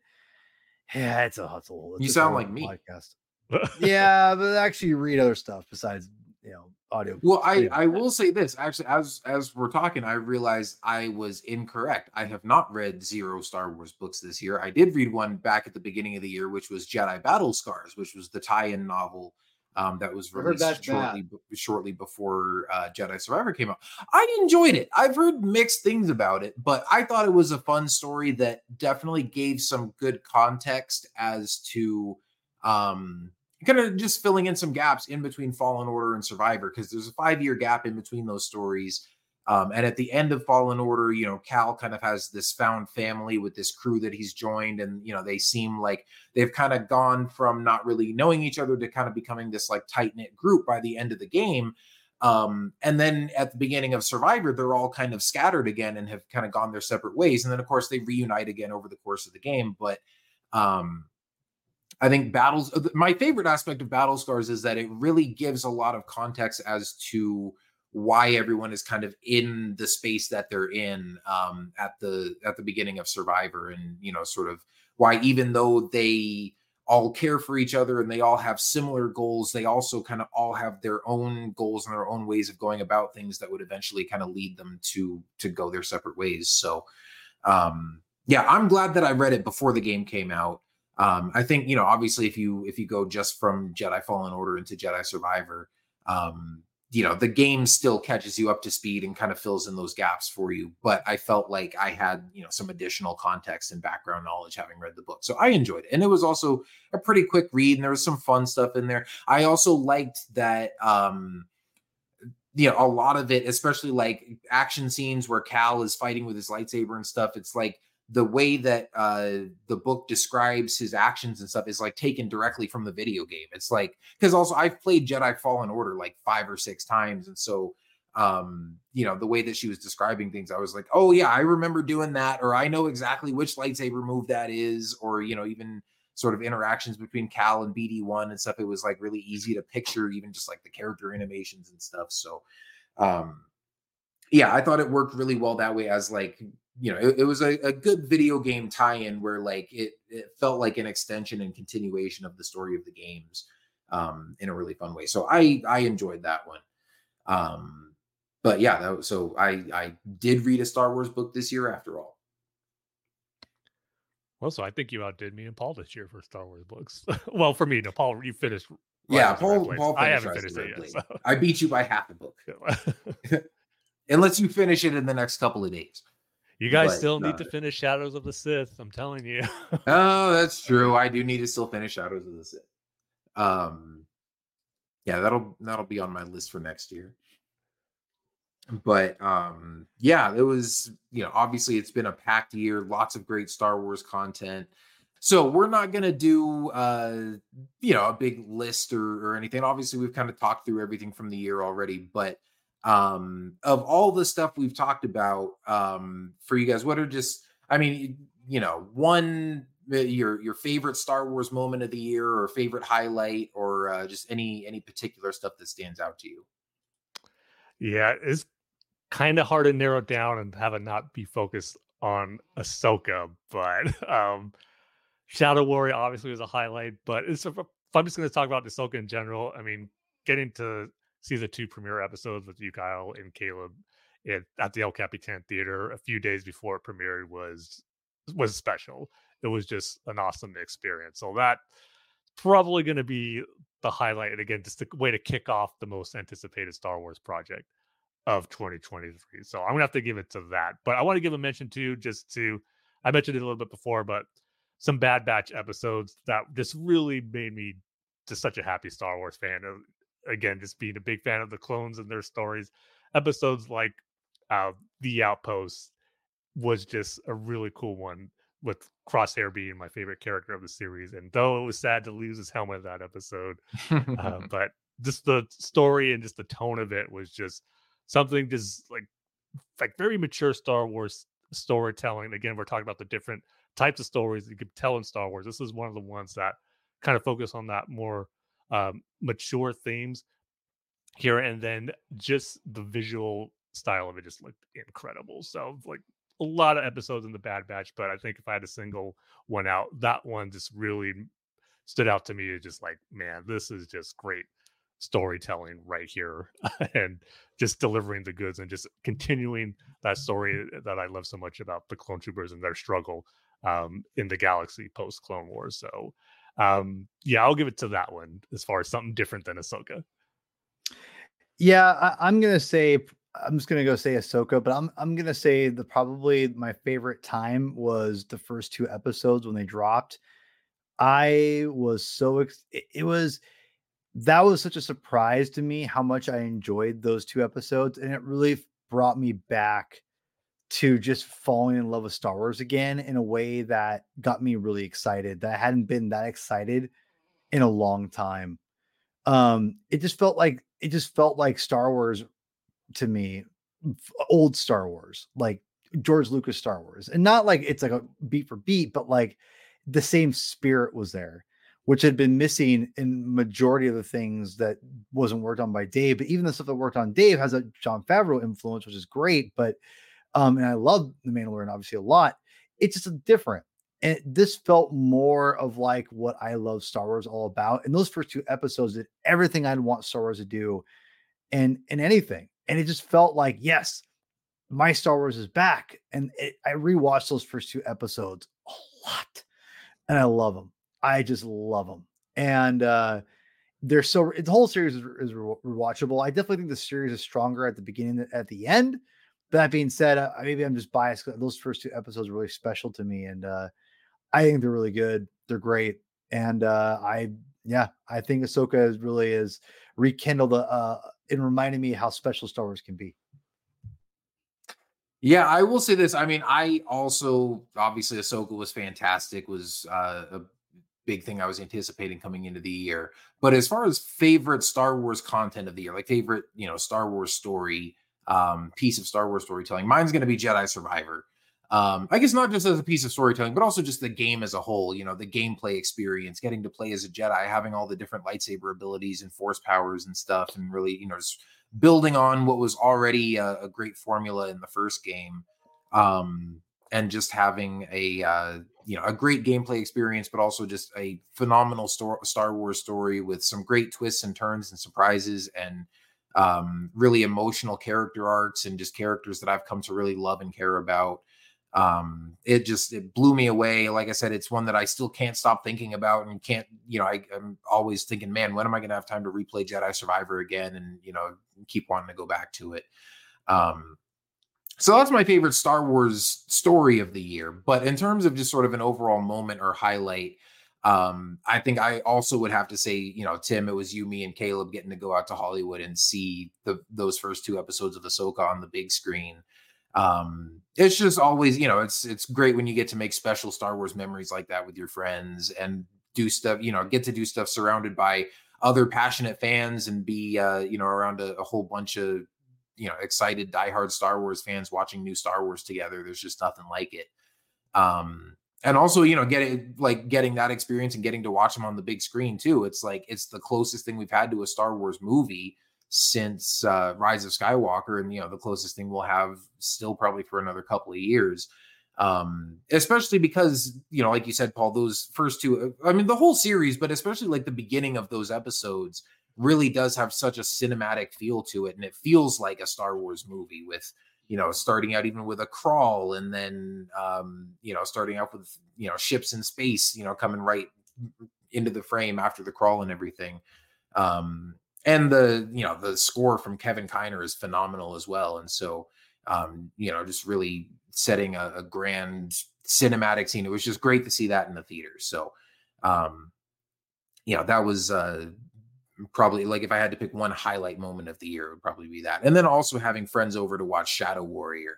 yeah, it's a hustle. It's You sound like me. Podcast. Yeah, but actually read other stuff besides you know audio. Well, I, I will say this actually, as as we're talking, I realized I was incorrect. I have not read zero Star Wars books this year. I did read one back at the beginning of the year, which was Jedi Battle Scars, which was the tie-in novel um, that was released shortly b- shortly before uh, Jedi Survivor came out. I enjoyed it. I've heard mixed things about it, but I thought it was a fun story that definitely gave some good context as to um kind of just filling in some gaps in between Fallen Order and Survivor because there's a five year gap in between those stories. Um, and at the end of Fallen Order, you know, Cal kind of has this found family with this crew that he's joined, and you know, they seem like they've kind of gone from not really knowing each other to kind of becoming this like tight knit group by the end of the game. Um, and then at the beginning of Survivor, they're all kind of scattered again and have kind of gone their separate ways. And then, of course, they reunite again over the course of the game. But um, I think battles. uh, My favorite aspect of Battle Scars is that it really gives a lot of context as to why everyone is kind of in the space that they're in um, at the at the beginning of Survivor, and you know, sort of why even though they all care for each other and they all have similar goals, they also kind of all have their own goals and their own ways of going about things that would eventually kind of lead them to to go their separate ways. So, um, yeah, I'm glad that I read it before the game came out um i think you know obviously if you if you go just from jedi fallen order into jedi survivor um you know the game still catches you up to speed and kind of fills in those gaps for you but i felt like i had you know some additional context and background knowledge having read the book. So i enjoyed it and it was also a pretty quick read and there was some fun stuff in there. I also liked that um you know a lot of it especially like action scenes where cal is fighting with his lightsaber and stuff it's like the way that uh the book describes his actions and stuff is like taken directly from the video game. It's like because also i've played jedi fallen order like five or six times and so um you know the way that she was describing things i was like oh yeah i remember doing that or i know exactly which lightsaber move that is or you know even sort of interactions between cal and bd1 and stuff. It was like really easy to picture even just like the character animations and stuff so um yeah i thought it worked really well that way as like you know it, it was a, a good video game tie-in where like it, it felt like an extension and continuation of the story of the games um in a really fun way so i i enjoyed that one um but yeah that was, so i i did read a star wars book this year after all Well, so I think you outdid me and Paul this year for Star Wars books. well, for me, no, Paul, you finished. yeah Rise of the Red paul, paul I haven't finished it yet. Blade. i beat you by half a book So. unless you finish it in the next couple of days you guys But, still need uh, to finish Shadows of the Sith. I'm telling you. Oh, that's true. I do need to still finish Shadows of the Sith. Um, yeah, that'll that'll be on my list for next year. But um, yeah, it was you know obviously it's been a packed year, lots of great Star Wars content. So we're not gonna do uh, you know a big list or or anything. Obviously, we've kind of talked through everything from the year already, but um of all the stuff we've talked about um for you guys what are just i mean you know one uh, your your favorite star wars moment of the year or favorite highlight or uh, just any any particular stuff that stands out to you yeah, it's kind of hard to narrow down and have it not be focused on Ahsoka, but um, Shadow Warrior obviously was a highlight. But it's if I'm just going to talk about Ahsoka in general. I mean, getting to the two premiere episodes with you, Kyle, and Caleb it, at the El Capitan Theater a few days before it premiered was was special. It was just an awesome experience. So that probably going to be the highlight. And again, just a way to kick off the most anticipated Star Wars project of 2023. So I'm gonna have to give it to that. But I want to give a mention too, just to I mentioned it a little bit before, but some Bad Batch episodes that just really made me just such a happy Star Wars fan. Again, just being a big fan of the clones and their stories. Episodes like uh, The Outpost was just a really cool one with Crosshair being my favorite character of the series. And though it was sad to lose his helmet that episode, uh, but just the story and just the tone of it was just something just like like very mature Star Wars storytelling. Again, we're talking about the different types of stories you could tell in Star Wars. This is one of the ones that kind of focus on that more um, mature themes here, and then just the visual style of it just looked incredible. So like a lot of episodes in the Bad Batch, but I think if I had a single one out, that one just really stood out to me. It's just like, man, this is just great storytelling right here and just delivering the goods and just continuing that story that I love so much about the clone troopers and their struggle um, in the galaxy post Clone Wars. So, um, yeah, I'll give it to that one as far as something different than Ahsoka. Yeah, I, am gonna say I'm just gonna go say Ahsoka, but I'm I'm gonna say the probably my favorite time was the first two episodes when they dropped. I was so ex- it, it was that was such a surprise to me how much I enjoyed those two episodes, and it really brought me back to just falling in love with Star Wars again in a way that got me really excited. That I hadn't been that excited in a long time. Um, it just felt like it just felt like Star Wars to me, old Star Wars, like George Lucas Star Wars, and not like it's like a beat for beat, but like the same spirit was there which had been missing in majority of the things that wasn't worked on by Dave. But even the stuff that worked on Dave has a Jon Favreau influence, which is great. But um, and I love the Mandalorian obviously a lot. It's just different. And this felt more of like what I love Star Wars all about. And those first two episodes did everything I'd want Star Wars to do and and anything. And it just felt like, yes, my Star Wars is back. And it, I rewatched those first two episodes a lot. And I love them. I just love them. And uh they're so the whole series is, is rewatchable. I definitely think the series is stronger at the beginning than at the end. That being said, uh, maybe I'm just biased. Those first two episodes are really special to me, and uh, I think they're really good. They're great, and uh, I yeah, I think Ahsoka is really is rekindled uh, in reminding me how special Star Wars can be. Yeah, I will say this. I mean, I also obviously Ahsoka was fantastic. Was uh, a big thing I was anticipating coming into the year. But as far as favorite Star Wars content of the year, like favorite, you know, Star Wars story, um, piece of Star Wars storytelling, mine's going to be Jedi Survivor. Um, I guess not just as a piece of storytelling, but also just the game as a whole, you know, the gameplay experience, getting to play as a Jedi, having all the different lightsaber abilities and force powers and stuff, and really, you know, just building on what was already a, a great formula in the first game. Um, and just having a uh, you know a great gameplay experience, but also just a phenomenal Star Wars story with some great twists and turns and surprises, and um, really emotional character arcs and just characters that I've come to really love and care about. Um, it just it blew me away. Like I said, it's one that I still can't stop thinking about and can't you know I, I'm always thinking, man, when am I going to have time to replay Jedi Survivor again and you know keep wanting to go back to it. Um, so that's my favorite Star Wars story of the year. But in terms of just sort of an overall moment or highlight, um, I think I also would have to say, you know, Tim, it was you, me, and Caleb getting to go out to Hollywood and see the those first two episodes of Ahsoka on the big screen. Um, it's just always, you know, it's it's great when you get to make special Star Wars memories like that with your friends and do stuff, you know, get to do stuff surrounded by other passionate fans and be uh, you know, around a, a whole bunch of you know excited diehard Star Wars fans watching new Star Wars together. There's just nothing like it. Um, and also, you know, getting like getting that experience and getting to watch them on the big screen too. It's like it's the closest thing we've had to a Star Wars movie since uh, Rise of Skywalker, and you know, the closest thing we'll have still probably for another couple of years. Um, especially because you know, like you said, Paul, those first two, I mean, the whole series, but especially like the beginning of those episodes really does have such a cinematic feel to it and it feels like a Star Wars movie with you know, starting out even with a crawl and then, um, you know, starting out with, you know, ships in space, you know, coming right into the frame after the crawl and everything. Um, and the, you know, the score from Kevin Kiner is phenomenal as well. And so, um, you know, just really setting a, a grand cinematic scene. It was just great to see that in the theater. So, um, you know, that was, uh, probably like if I had to pick one highlight moment of the year, it would probably be that. And then also having friends over to watch Shadow Warrior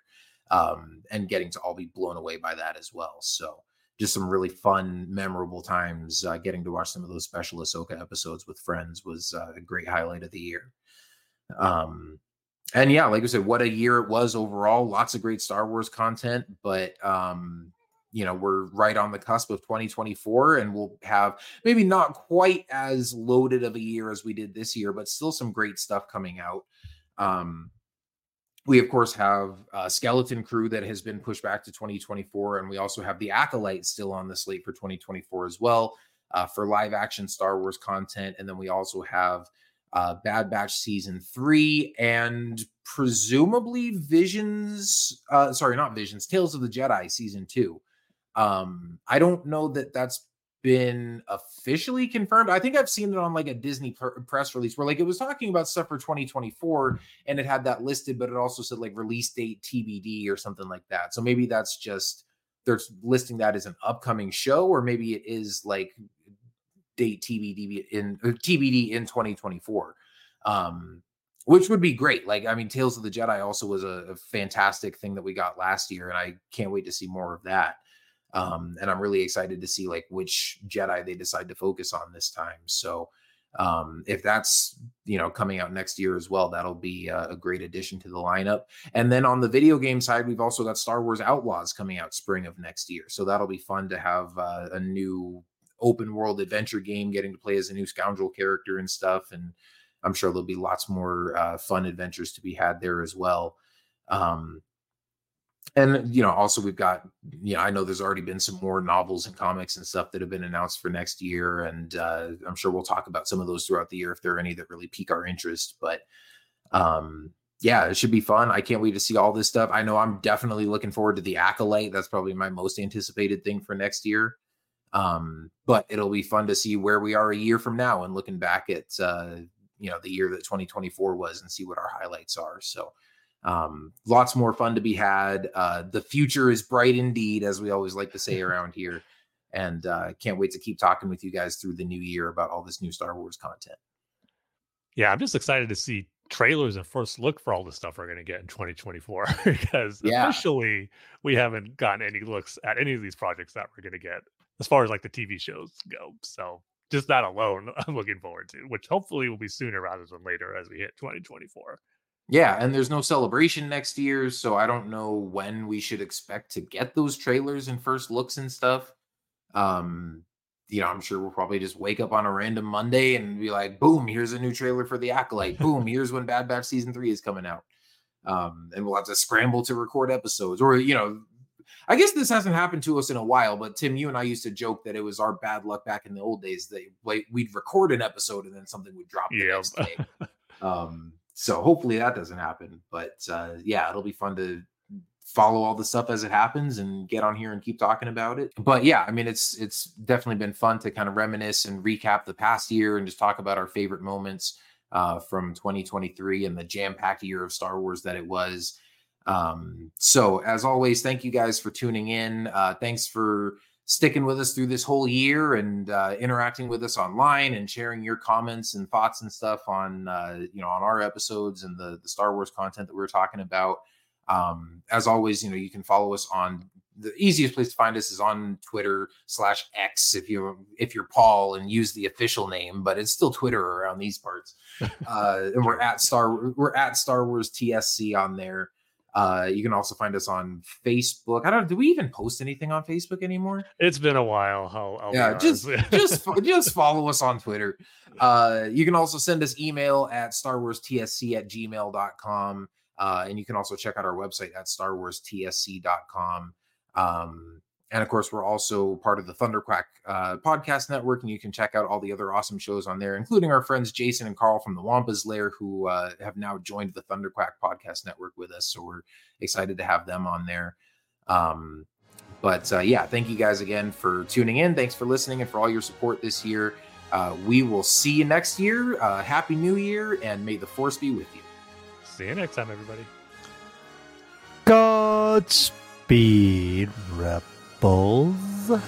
um, and getting to all be blown away by that as well. So just some really fun, memorable times. Uh, getting to watch some of those special Ahsoka episodes with friends was uh, a great highlight of the year. Um, and yeah, like I said, what a year it was overall. Lots of great Star Wars content, but um, you know we're right on the cusp of 2024 and we'll have maybe not quite as loaded of a year as we did this year but still some great stuff coming out um we of course have a skeleton crew that has been pushed back to 2024 and we also have the acolyte still on the slate for 2024 as well uh, for live action star wars content and then we also have uh, Bad Batch season three, and presumably Visions. Uh, sorry, not Visions. Tales of the Jedi season two. Um, I don't know that that's been officially confirmed. I think I've seen it on like a Disney pr- press release where like it was talking about stuff for 2024 and it had that listed, but it also said like release date TBD or something like that. So maybe that's just they're listing that as an upcoming show, or maybe it is like date TBD in uh, TBD in 2024. Um, which would be great. Like, I mean, Tales of the Jedi also was a, a fantastic thing that we got last year, and I can't wait to see more of that. Um, and I'm really excited to see like which Jedi they decide to focus on this time. So um, if that's you know coming out next year as well, that'll be a, great addition to the lineup. And then on the video game side, we've also got Star Wars Outlaws coming out spring of next year. So that'll be fun to have uh, a new open world adventure game, getting to play as a new scoundrel character and stuff. And I'm sure there'll be lots more uh, fun adventures to be had there as well. Um, and you know also we've got you know i know there's already been some more novels and comics and stuff that have been announced for next year and uh, i'm sure we'll talk about some of those throughout the year if there are any that really pique our interest but um yeah it should be fun. I can't wait to see all this stuff. I know i'm definitely looking forward to the Acolyte that's probably my most anticipated thing for next year. Um but it'll be fun to see where we are a year from now and looking back at uh you know the year that 2024 was and see what our highlights are. So um, lots more fun to be had. Uh, the future is bright indeed, as we always like to say around here. And uh, can't wait to keep talking with you guys through the new year about all this new Star Wars content. Yeah, I'm just excited to see trailers and first look for all the stuff we're going to get in 2024 because yeah. officially we haven't gotten any looks at any of these projects that we're going to get as far as like the TV shows go. So just that alone, I'm looking forward to, which hopefully will be sooner rather than later as we hit 2024. Yeah, and there's no celebration next year, so I don't know when we should expect to get those trailers and first looks and stuff. Um, you know, I'm sure we'll probably just wake up on a random Monday and be like, boom, here's a new trailer for the Acolyte. boom, here's when Bad Batch season three is coming out. Um, and we'll have to scramble to record episodes. Or, you know, I guess this hasn't happened to us in a while, but Tim, you and I used to joke that it was our bad luck back in the old days that like, we'd record an episode and then something would drop the yep. next day. Um, so hopefully that doesn't happen. But uh, yeah, it'll be fun to follow all the stuff as it happens and get on here and keep talking about it. But yeah, I mean it's it's definitely been fun to kind of reminisce and recap the past year and just talk about our favorite moments uh, from 2023 and the jam-packed year of Star Wars that it was. Um, so as always, thank you guys for tuning in. Uh, thanks for sticking with us through this whole year and uh, interacting with us online and sharing your comments and thoughts and stuff on uh, you know on our episodes and the the Star Wars content that we are talking about. Um, as always, you know you can follow us on the easiest place to find us is on Twitter slash X if you if you're Paul and use the official name, but it's still Twitter around these parts. Uh, and we're at Star we're at Star Wars TSC on there. Uh, you can also find us on Facebook. I don't. Do we even post anything on Facebook anymore? It's been a while. I'll, I'll yeah, just just just follow us on Twitter. Uh, you can also send us email at Star Wars TSC at gmail.com. Uh, and you can also check out our website at Star Wars TSC.com. Um, And of course, we're also part of the Thunderquack uh, podcast network, and you can check out all the other awesome shows on there, including our friends Jason and Carl from the Wampas Lair, who uh, have now joined the Thunderquack podcast network with us. So we're excited to have them on there. Um, but uh, yeah, thank you guys again for tuning in. Thanks for listening and for all your support this year. Uh, we will see you next year. Uh, Happy New Year, and may the force be with you. See you next time, everybody. Godspeed, Bulls.